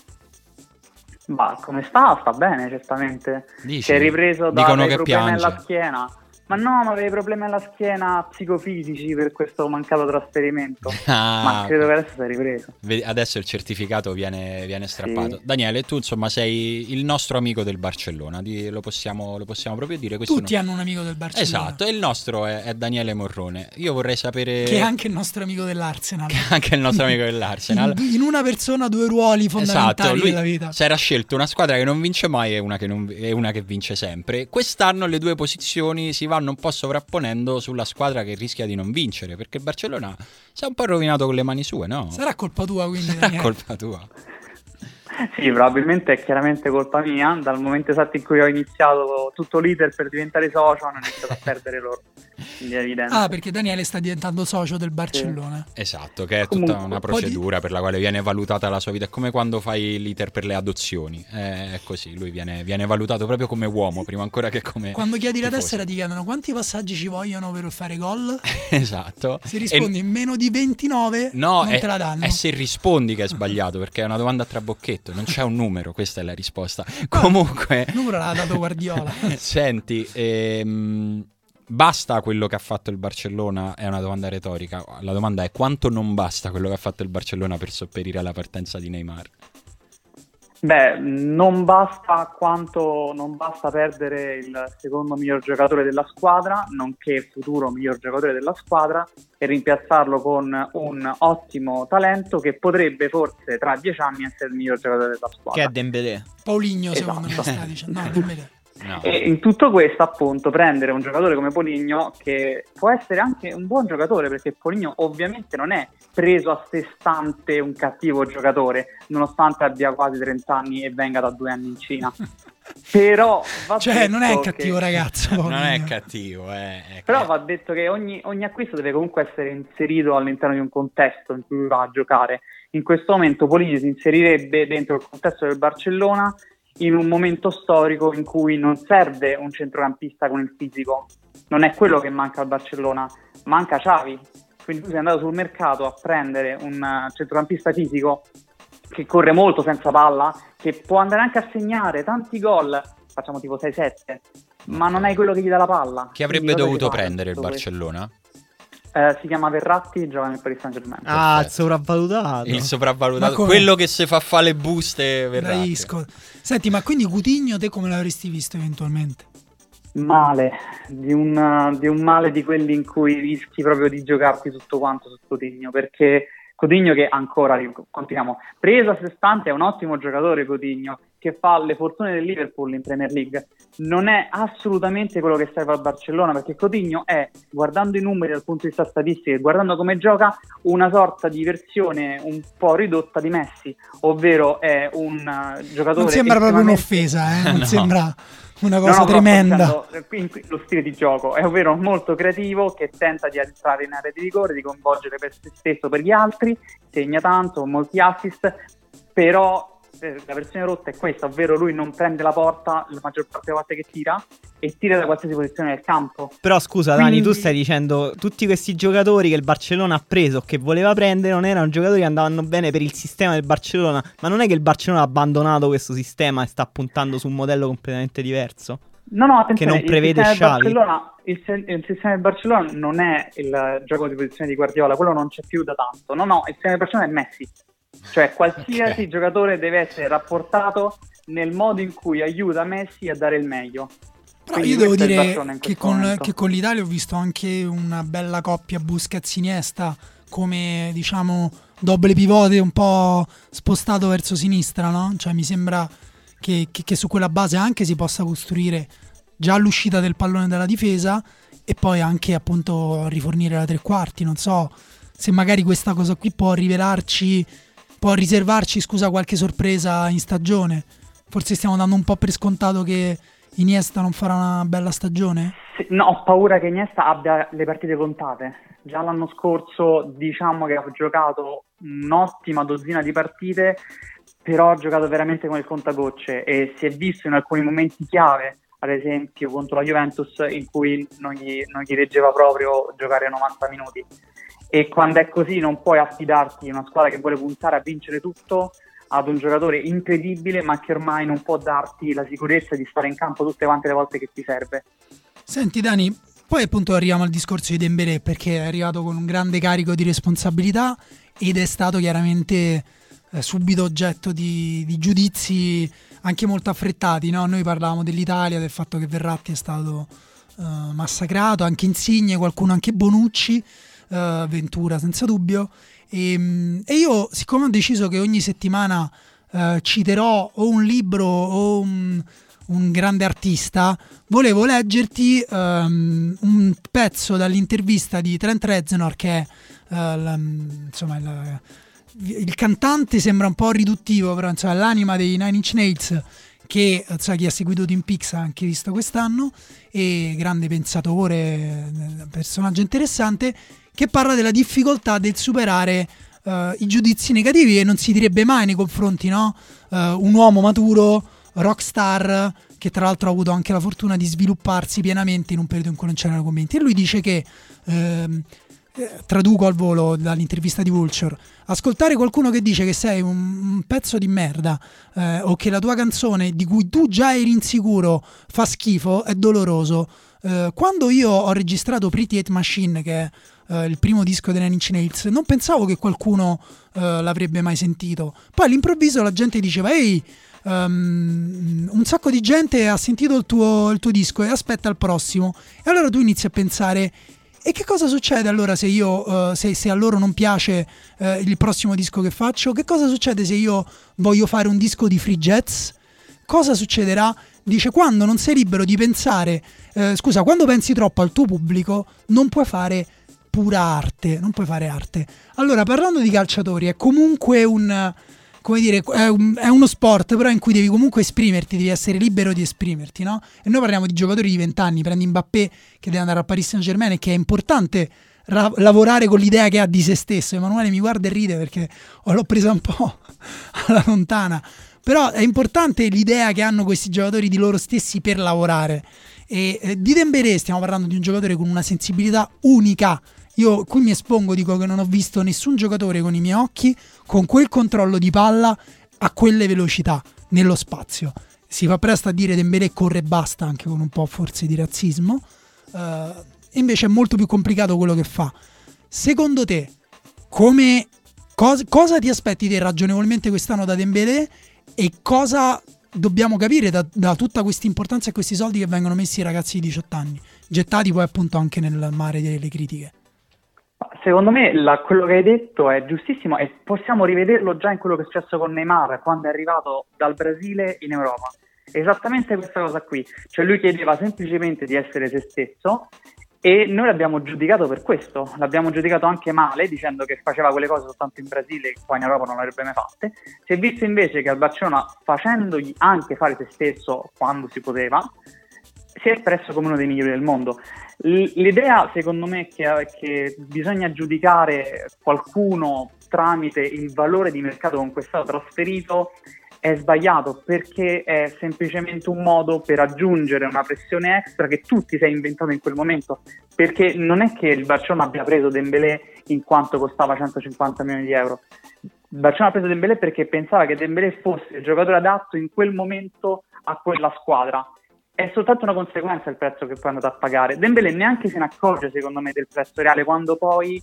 Speaker 4: Ma come sta? Sta bene, certamente.
Speaker 1: Dici?
Speaker 4: Si è ripreso da
Speaker 1: Dicono
Speaker 4: dei
Speaker 1: che
Speaker 4: problemi
Speaker 1: piange.
Speaker 4: alla schiena. Ma no, ma aveva problemi alla schiena psicofisici per questo mancato trasferimento. *laughs*
Speaker 1: Ah,
Speaker 4: ma credo che adesso si è ripreso.
Speaker 1: Adesso il certificato viene, viene strappato.
Speaker 4: Sì.
Speaker 1: Daniele, tu insomma sei il nostro amico del Barcellona, di- lo, possiamo, lo possiamo proprio dire. Questo
Speaker 2: Tutti
Speaker 1: non-
Speaker 2: hanno un amico del Barcellona.
Speaker 1: Esatto, e il nostro è, è Daniele Morrone. Io vorrei sapere...
Speaker 2: Che è anche il nostro amico dell'Arsenal. *laughs*
Speaker 1: anche il nostro amico dell'Arsenal.
Speaker 2: In, in una persona due ruoli fondamentali
Speaker 1: Esatto, lui
Speaker 2: della vita.
Speaker 1: si era scelto una squadra che non vince mai e una che, non- e una che vince sempre. Quest'anno le due posizioni si vanno un po' sovrapponendo sulla squadra che rischia di non vincere, perché il Barcellona si è un po' rovinato con le mani sue, no?
Speaker 2: Sarà colpa tua quindi
Speaker 1: Sarà
Speaker 2: Daniele.
Speaker 1: colpa tua.
Speaker 4: Sì, probabilmente è chiaramente colpa mia. Dal momento esatto in cui ho iniziato tutto l'iter per diventare socio, hanno iniziato a perdere loro. Quindi è evidente.
Speaker 2: Ah, perché Daniele sta diventando socio del Barcellona.
Speaker 1: Esatto, che è tutta
Speaker 4: Comunque,
Speaker 1: una
Speaker 2: un po' di-
Speaker 1: procedura per la quale viene valutata la sua vita. È come quando fai l'iter per le adozioni. Eh, È così, lui viene, viene valutato proprio come uomo, prima ancora che come.
Speaker 2: Quando chiedi la tessera ti chiedono quanti passaggi ci vogliono per fare gol? *laughs*
Speaker 1: Esatto.
Speaker 2: Se
Speaker 1: E-
Speaker 2: rispondi in meno di 29
Speaker 1: No,
Speaker 2: non
Speaker 1: è,
Speaker 2: te la danno.
Speaker 1: è se rispondi che è sbagliato, perché è una domanda a trabocchetto, non c'è un numero, questa è la risposta. *laughs* Comunque,
Speaker 2: Il numero l'ha dato Guardiola. *laughs*
Speaker 1: senti, ehm, basta quello che ha fatto il Barcellona? È una domanda retorica. La domanda è quanto non basta quello che ha fatto il Barcellona per sopperire alla partenza di Neymar?
Speaker 4: Beh, non basta quanto non basta perdere il secondo miglior giocatore della squadra, nonché il futuro miglior giocatore della squadra, e rimpiazzarlo con un ottimo talento che potrebbe forse tra dieci anni essere il miglior giocatore della
Speaker 3: Che
Speaker 4: squadra.
Speaker 3: è Dembélé.
Speaker 2: Pauligno secondo me
Speaker 4: Esatto.
Speaker 2: sta dicendo. No, dimmene.
Speaker 1: No.
Speaker 4: E in tutto questo, appunto, prendere un giocatore come Poligno, che può essere anche un buon giocatore, perché Poligno ovviamente non è preso a sé stante un cattivo giocatore, nonostante abbia quasi 30 anni e venga da due anni in Cina. *laughs* Però va
Speaker 2: Cioè, non è cattivo
Speaker 4: che-
Speaker 2: ragazzo. *laughs*
Speaker 1: Non è cattivo, eh, è
Speaker 4: Però va detto che ogni, ogni acquisto deve comunque essere inserito all'interno di un contesto in cui va a giocare. In questo momento Poligno si inserirebbe dentro il contesto del Barcellona in un momento storico in cui non serve un centrocampista con il fisico. Non è quello che manca al Barcellona, manca Xavi. Quindi tu sei andato sul mercato a prendere un eh, centrocampista fisico che corre molto senza palla, che può andare anche a segnare tanti gol, facciamo tipo 6-7, ma non hai quello che gli dà la palla.
Speaker 1: Chi avrebbe dovuto prendere il Barcellona?
Speaker 4: Eh, si chiama Verratti, gioca nel Paris Saint Germain.
Speaker 3: Ah, il sopravvalutato.
Speaker 1: Il sopravvalutato, quello che se fa fare le buste verrà.
Speaker 2: Bravisco. Senti, ma quindi Coutinho te come l'avresti visto eventualmente?
Speaker 4: Male, di un, di un male di quelli in cui rischi proprio di giocarti tutto quanto su Coutinho, perché Coutinho che ancora, continuiamo, preso a sé stante è un ottimo giocatore Coutinho, che fa le fortune del Liverpool in Premier League, non è assolutamente quello che serve al Barcellona, perché Coutinho è, guardando i numeri dal punto di vista statistico e guardando come gioca, una sorta di versione un po' ridotta di Messi, ovvero è un eh, giocatore...
Speaker 2: Non sembra proprio un'offesa, eh? Non *laughs*
Speaker 1: No.
Speaker 2: sembra una
Speaker 4: No,
Speaker 2: cosa
Speaker 4: no, però
Speaker 2: tremenda.
Speaker 4: qui- lo stile di gioco è ovvero molto creativo che tenta di entrare in area di rigore, di coinvolgere per se stesso per gli altri, segna tanto, molti assist, però la versione rotta è questa, ovvero lui non prende la porta la maggior parte delle volte che tira e tira da qualsiasi posizione del campo.
Speaker 3: Però scusa
Speaker 4: Quindi-
Speaker 3: Dani, tu stai dicendo tutti questi giocatori che il Barcellona ha preso, che voleva prendere, non erano giocatori che andavano bene per il sistema del Barcellona, ma non è che il Barcellona ha abbandonato questo sistema e sta puntando su un modello completamente diverso?
Speaker 4: No, no, attenzione,
Speaker 3: non prevede
Speaker 4: il. Barcellona, il, il sistema del Barcellona non è il gioco di posizione di Guardiola, quello non c'è più da tanto. No, no, il sistema del Barcellona è Messi. Cioè, qualsiasi
Speaker 1: Ok.
Speaker 4: giocatore deve essere rapportato nel modo in cui aiuta Messi a dare il meglio.
Speaker 2: Però io devo dire che con, che con l'Italia ho visto anche una bella coppia Busquets-Iniesta come diciamo doble pivote un po' spostato verso sinistra, no? Cioè mi sembra che, che- che su quella base anche si possa costruire già l'uscita del pallone dalla difesa e poi anche appunto rifornire la tre quarti. Non so se magari questa cosa qui può rivelarci, può riservarci, scusa, qualche sorpresa in stagione. Forse stiamo dando un po' per scontato che Iniesta non farà una bella stagione?
Speaker 4: Sì, No, ho paura che Iniesta abbia le partite contate. Già l'anno scorso diciamo che ha giocato un'ottima dozzina di partite, però ha giocato veramente come il contagocce e si è visto in alcuni momenti chiave, ad esempio contro la Juventus, in cui non gli, non gli reggeva proprio giocare 90 minuti. E quando è così non puoi affidarti a una squadra che vuole puntare a vincere tutto ad un giocatore incredibile ma che ormai non può darti la sicurezza di stare in campo tutte quante le volte che ti serve.
Speaker 2: Senti Dani, poi appunto arriviamo al discorso di Dembélé perché è arrivato con un grande carico di responsabilità ed è stato chiaramente eh, subito oggetto di, di giudizi anche molto affrettati. no? Noi parlavamo dell'Italia, del fatto che Verratti è stato eh, massacrato, anche Insigne, qualcuno anche Bonucci, eh, Ventura senza dubbio. E, mm, e io, siccome ho deciso che ogni settimana eh, citerò o un libro o un, un grande artista, volevo leggerti ehm, un pezzo dall'intervista di Trent Reznor che è eh, la- insomma il, il cantante sembra un po' riduttivo però insomma l'anima dei Nine Inch Nails che insomma, chi ha seguito Twin Peaks ha anche visto quest'anno e grande pensatore personaggio interessante che parla della difficoltà del superare eh, i giudizi negativi e non si direbbe mai nei confronti no? Eh, un uomo maturo rockstar che tra l'altro ha avuto anche la fortuna di svilupparsi pienamente in un periodo in cui non c'erano commenti e lui dice che eh, traduco al volo dall'intervista di Vulture ascoltare qualcuno che dice che sei un, un pezzo di merda eh, o che la tua canzone di cui tu già eri insicuro fa schifo è doloroso Eh, quando io ho registrato Pretty Hate Machine che è eh, il primo disco dei Nine Inch Nails non pensavo che qualcuno eh, l'avrebbe mai sentito poi all'improvviso la gente diceva ehi ehm, un sacco di gente ha sentito il tuo, il tuo disco e aspetta il prossimo e allora tu inizi a pensare e che cosa succede allora se io, eh, se, se a loro non piace eh, il prossimo disco che faccio? Che cosa succede se io voglio fare un disco di free jazz? Cosa succederà? Dice quando non sei libero di pensare, eh, scusa, quando pensi troppo al tuo pubblico non puoi fare pura arte, non puoi fare arte. Allora, parlando di calciatori, è comunque un, come dire, è, un- è uno sport però in cui devi comunque esprimerti, devi essere libero di esprimerti, no? E noi parliamo di giocatori di 20 anni, prendi Mbappé che deve andare a Paris Saint Germain e che è importante ra- lavorare con l'idea che ha di se stesso. Emanuele mi guarda e ride perché l'ho presa un po' *laughs* alla lontana. Però è importante l'idea che hanno questi giocatori di loro stessi per lavorare. E eh, di Dembélé stiamo parlando di un giocatore con una sensibilità unica. Io qui mi espongo, dico che non ho visto nessun giocatore con i miei occhi con quel controllo di palla a quelle velocità nello spazio. Si fa presto a dire Dembélé corre e basta, anche con un po' forse di razzismo. Eh, invece è molto più complicato quello che fa. Secondo te, come, cos- cosa ti aspetti te ragionevolmente quest'anno da Dembélé e cosa dobbiamo capire da, da tutta questa importanza e questi soldi che vengono messi ai ragazzi di 18 anni, gettati poi appunto anche nel mare delle critiche?
Speaker 4: Secondo me la- quello che hai detto è giustissimo e possiamo rivederlo già in quello che è successo con Neymar quando è arrivato dal Brasile in Europa. Esattamente questa cosa qui, cioè lui chiedeva semplicemente di essere se stesso e noi l'abbiamo giudicato per questo, l'abbiamo giudicato anche male dicendo che faceva quelle cose soltanto in Brasile e qua in Europa non le avrebbe mai fatte. Si è visto invece che al Barcellona facendogli anche fare se stesso quando si poteva, si è espresso come uno dei migliori del mondo. L'idea, secondo me, che, che bisogna giudicare qualcuno tramite il valore di mercato con cui è stato trasferito è sbagliato perché è semplicemente un modo per aggiungere una pressione extra che tu ti sei inventato in quel momento. Perché non è che il Barcellona abbia preso Dembélé in quanto costava 150 milioni di euro. Il Barcellona ha preso Dembélé perché pensava che Dembélé fosse il giocatore adatto in quel momento a quella squadra. È soltanto una conseguenza il prezzo che poi è andato a pagare. Dembélé neanche se ne accorge, secondo me, del prezzo reale quando poi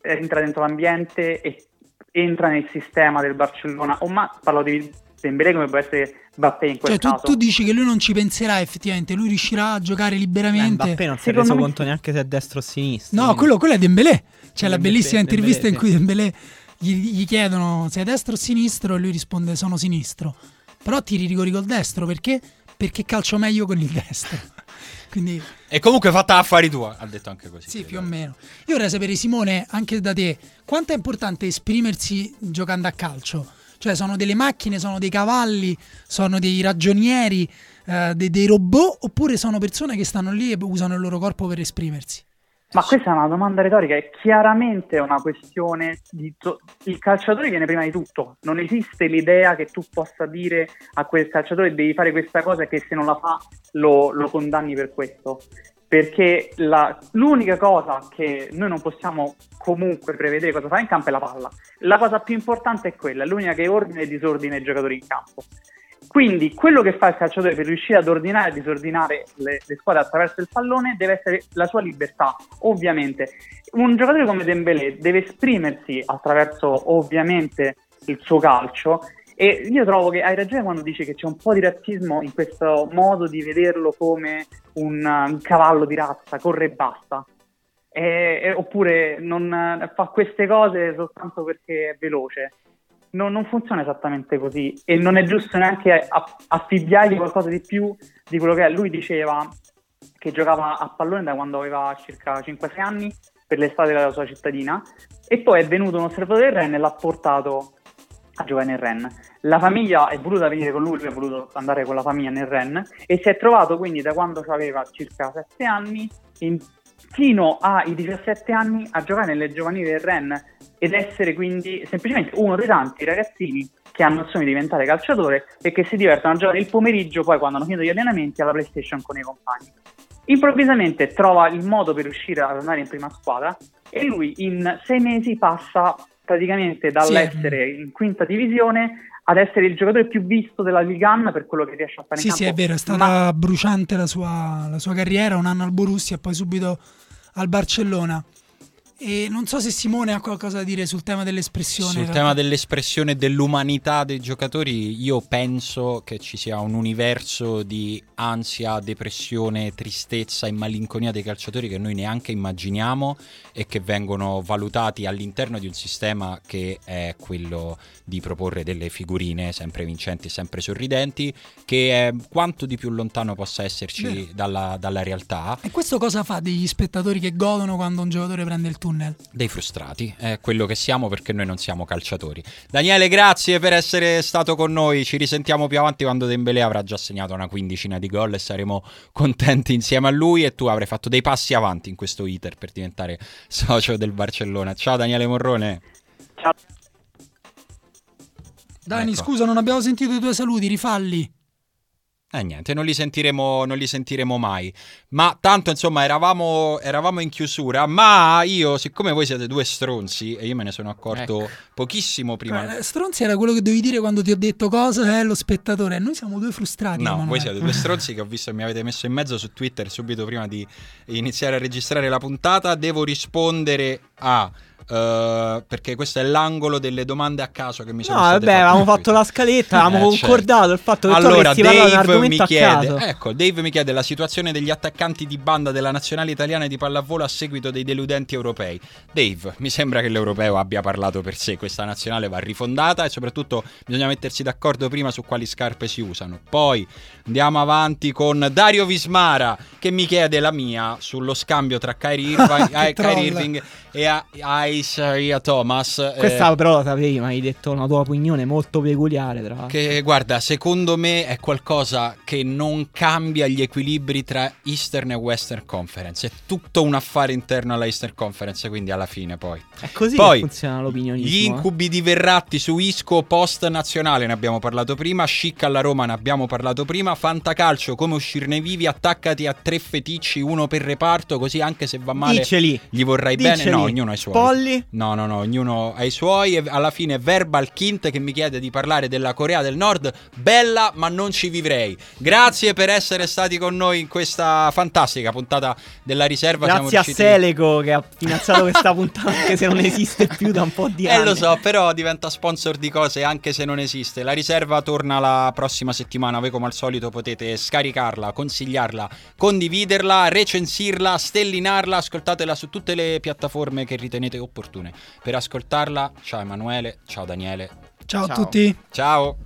Speaker 4: entra dentro l'ambiente e entra nel sistema del Barcellona. O ma parlo di Dembélé come può essere Mbappé in quel
Speaker 2: Cioè, tu,
Speaker 4: caso.
Speaker 2: tu dici che lui non ci penserà effettivamente, lui riuscirà a giocare
Speaker 3: Eh,
Speaker 2: liberamente.
Speaker 3: Mbappé non si è reso
Speaker 4: me
Speaker 3: conto neanche se è destro o sinistro.
Speaker 2: No, quello, quello è Dembélé. C'è la
Speaker 3: Dembélé,
Speaker 2: bellissima
Speaker 3: Dembélé,
Speaker 2: intervista in
Speaker 3: sì.
Speaker 2: cui Dembélé gli, gli chiedono sei destro o sinistro e lui risponde sono sinistro. Però tiri i rigori col destro perché? Perché calcio meglio con il destro. *laughs* Quindi
Speaker 1: E comunque fatta affari tua, ha detto anche così.
Speaker 2: sì, più o meno. Io vorrei sapere Simone, anche da te, quanto è importante esprimersi giocando a calcio? Cioè sono delle macchine, sono dei cavalli, sono dei ragionieri, eh, dei, dei robot oppure sono persone che stanno lì e usano il loro corpo per esprimersi?
Speaker 4: Ma questa è una domanda retorica, è chiaramente una questione di... to- Il calciatore viene prima di tutto, non esiste l'idea che tu possa dire a quel calciatore devi fare questa cosa e che se non la fa lo, lo condanni per questo. Perché la- l'unica cosa che noi non possiamo comunque prevedere cosa fa in campo è la palla. La cosa più importante è quella, l'unica che ordina e disordina i giocatori in campo. Quindi quello che fa il calciatore per riuscire ad ordinare e disordinare le, le squadre attraverso il pallone deve essere la sua libertà, ovviamente. Un giocatore come Dembélé deve esprimersi attraverso ovviamente il suo calcio e io trovo che hai ragione quando dici che c'è un po' di razzismo in questo modo di vederlo come un, un cavallo di razza, corre e basta. E- e- oppure non eh, fa queste cose soltanto perché è veloce non, non funziona esattamente così e non è giusto neanche affibbiargli qualcosa di più di quello che è. Lui diceva che giocava a pallone da quando aveva circa 5-6 anni per l'estate della sua cittadina e poi è venuto un osservatore del Ren e l'ha portato a giocare nel Ren. La famiglia è voluta venire con lui, lui è voluto andare con la famiglia nel Ren e si è trovato quindi da quando aveva circa 7 anni in- fino ai 17 anni a giocare nelle giovanili del Ren ed essere quindi semplicemente uno dei tanti ragazzini che hanno il sogno di diventare calciatore e che si divertono a giocare il pomeriggio poi quando hanno finito gli allenamenti alla PlayStation con i compagni. Improvvisamente trova il modo per riuscire ad andare in prima squadra e lui in sei mesi passa praticamente dall'essere in quinta divisione ad essere il giocatore più visto della Liga 1 per quello che riesce a fare
Speaker 2: Sì, sì, è vero, è stata
Speaker 4: Ma-
Speaker 2: bruciante la sua, la sua carriera, un anno al Borussia e poi subito al Barcellona. E non so se Simone ha qualcosa da dire sul tema dell'espressione.
Speaker 1: Sul tema dell'espressione dell'umanità dei giocatori, io penso che ci sia un universo di ansia, depressione, tristezza e malinconia dei calciatori che noi neanche immaginiamo e che vengono valutati all'interno di un sistema che è quello di proporre delle figurine sempre vincenti, sempre sorridenti, che è quanto di più lontano possa esserci dalla, dalla realtà.
Speaker 2: E questo cosa fa degli spettatori che godono quando un giocatore prende il tunnel?
Speaker 1: dei frustrati, è quello che siamo perché noi non siamo calciatori. Daniele, grazie per essere stato con noi. Ci risentiamo più avanti quando Dembélé avrà già segnato una quindicina di gol e saremo contenti insieme a lui e tu avrai fatto dei passi avanti in questo iter per diventare socio del Barcellona. Ciao Daniele Morrone.
Speaker 4: Ciao.
Speaker 2: Dani,
Speaker 1: Ecco.
Speaker 2: scusa, non abbiamo sentito i tuoi saluti, rifalli.
Speaker 1: Eh niente, non li sentiremo, non li sentiremo mai. Ma tanto insomma eravamo, eravamo in chiusura. Ma io, siccome voi siete due stronzi, e io me ne sono accorto
Speaker 3: Ecco.
Speaker 1: pochissimo prima.
Speaker 2: Eh, Stronzi era quello che dovevi dire quando ti ho detto cosa è lo spettatore. Noi siamo due frustrati.
Speaker 1: No,
Speaker 2: Emanuele.
Speaker 1: voi siete due *laughs* stronzi che ho visto che mi avete messo in mezzo su Twitter subito prima di iniziare a registrare la puntata. Devo rispondere a. eh, perché questo è l'angolo delle domande a caso che mi sono
Speaker 3: No,
Speaker 1: state
Speaker 3: vabbè, avevamo fatto la scaletta, avevamo
Speaker 1: Eh, certo.
Speaker 3: concordato il fatto che tu
Speaker 1: allora,
Speaker 3: un
Speaker 1: Dave mi chiede,
Speaker 3: caso.
Speaker 1: ecco, Dave mi chiede la situazione degli attaccanti di banda della nazionale italiana di pallavolo a seguito dei deludenti europei. Dave, mi sembra che l'europeo abbia parlato per sé, questa nazionale va rifondata e soprattutto bisogna mettersi d'accordo prima su quali scarpe si usano. Poi andiamo avanti con Dario Vismara che mi chiede la mia sullo scambio tra Kyrie *laughs* Irving, eh, Kyrie. Irving e a- Isaiah Thomas. eh,
Speaker 3: Questa però lo sapevi, ma hai detto una tua opinione molto peculiare. Tra.
Speaker 1: Che guarda, secondo me è qualcosa che non cambia gli equilibri tra Eastern e Western Conference. È tutto un affare interno alla Eastern Conference, quindi alla fine poi.
Speaker 3: È così
Speaker 1: Poi,
Speaker 3: che funziona l'opinionismo.
Speaker 1: Gli
Speaker 3: eh.
Speaker 1: incubi di Verratti su Isco post nazionale ne abbiamo parlato prima, Schick alla Roma ne abbiamo parlato prima, Fantacalcio come uscirne vivi, attaccati a tre feticci, uno per reparto, così anche se va male
Speaker 3: Diceli.
Speaker 1: gli vorrai bene.
Speaker 3: Diceli.
Speaker 1: No, ognuno ha i suoi.
Speaker 3: Polli.
Speaker 1: No, no, no, ognuno ha i suoi. E alla fine Verbal Kint che mi chiede di parlare della Corea del Nord. Bella, ma non ci vivrei. Grazie per essere stati con noi in questa fantastica puntata della riserva. Siamo
Speaker 3: Grazie a
Speaker 1: riusciti-
Speaker 3: Seleco che ha finanziato questa puntata anche se non esiste più da un po' di *laughs*
Speaker 1: Eh
Speaker 3: anni.
Speaker 1: lo so, però diventa sponsor di cose anche se non esiste. La riserva torna la prossima settimana. Voi come al solito potete scaricarla, consigliarla, condividerla, recensirla, stellinarla, ascoltatela su tutte le piattaforme che ritenete opportune opportune. Per ascoltarla, ciao Emanuele, ciao Daniele.
Speaker 2: ciao.
Speaker 3: ciao.
Speaker 2: a tutti.
Speaker 1: Ciao.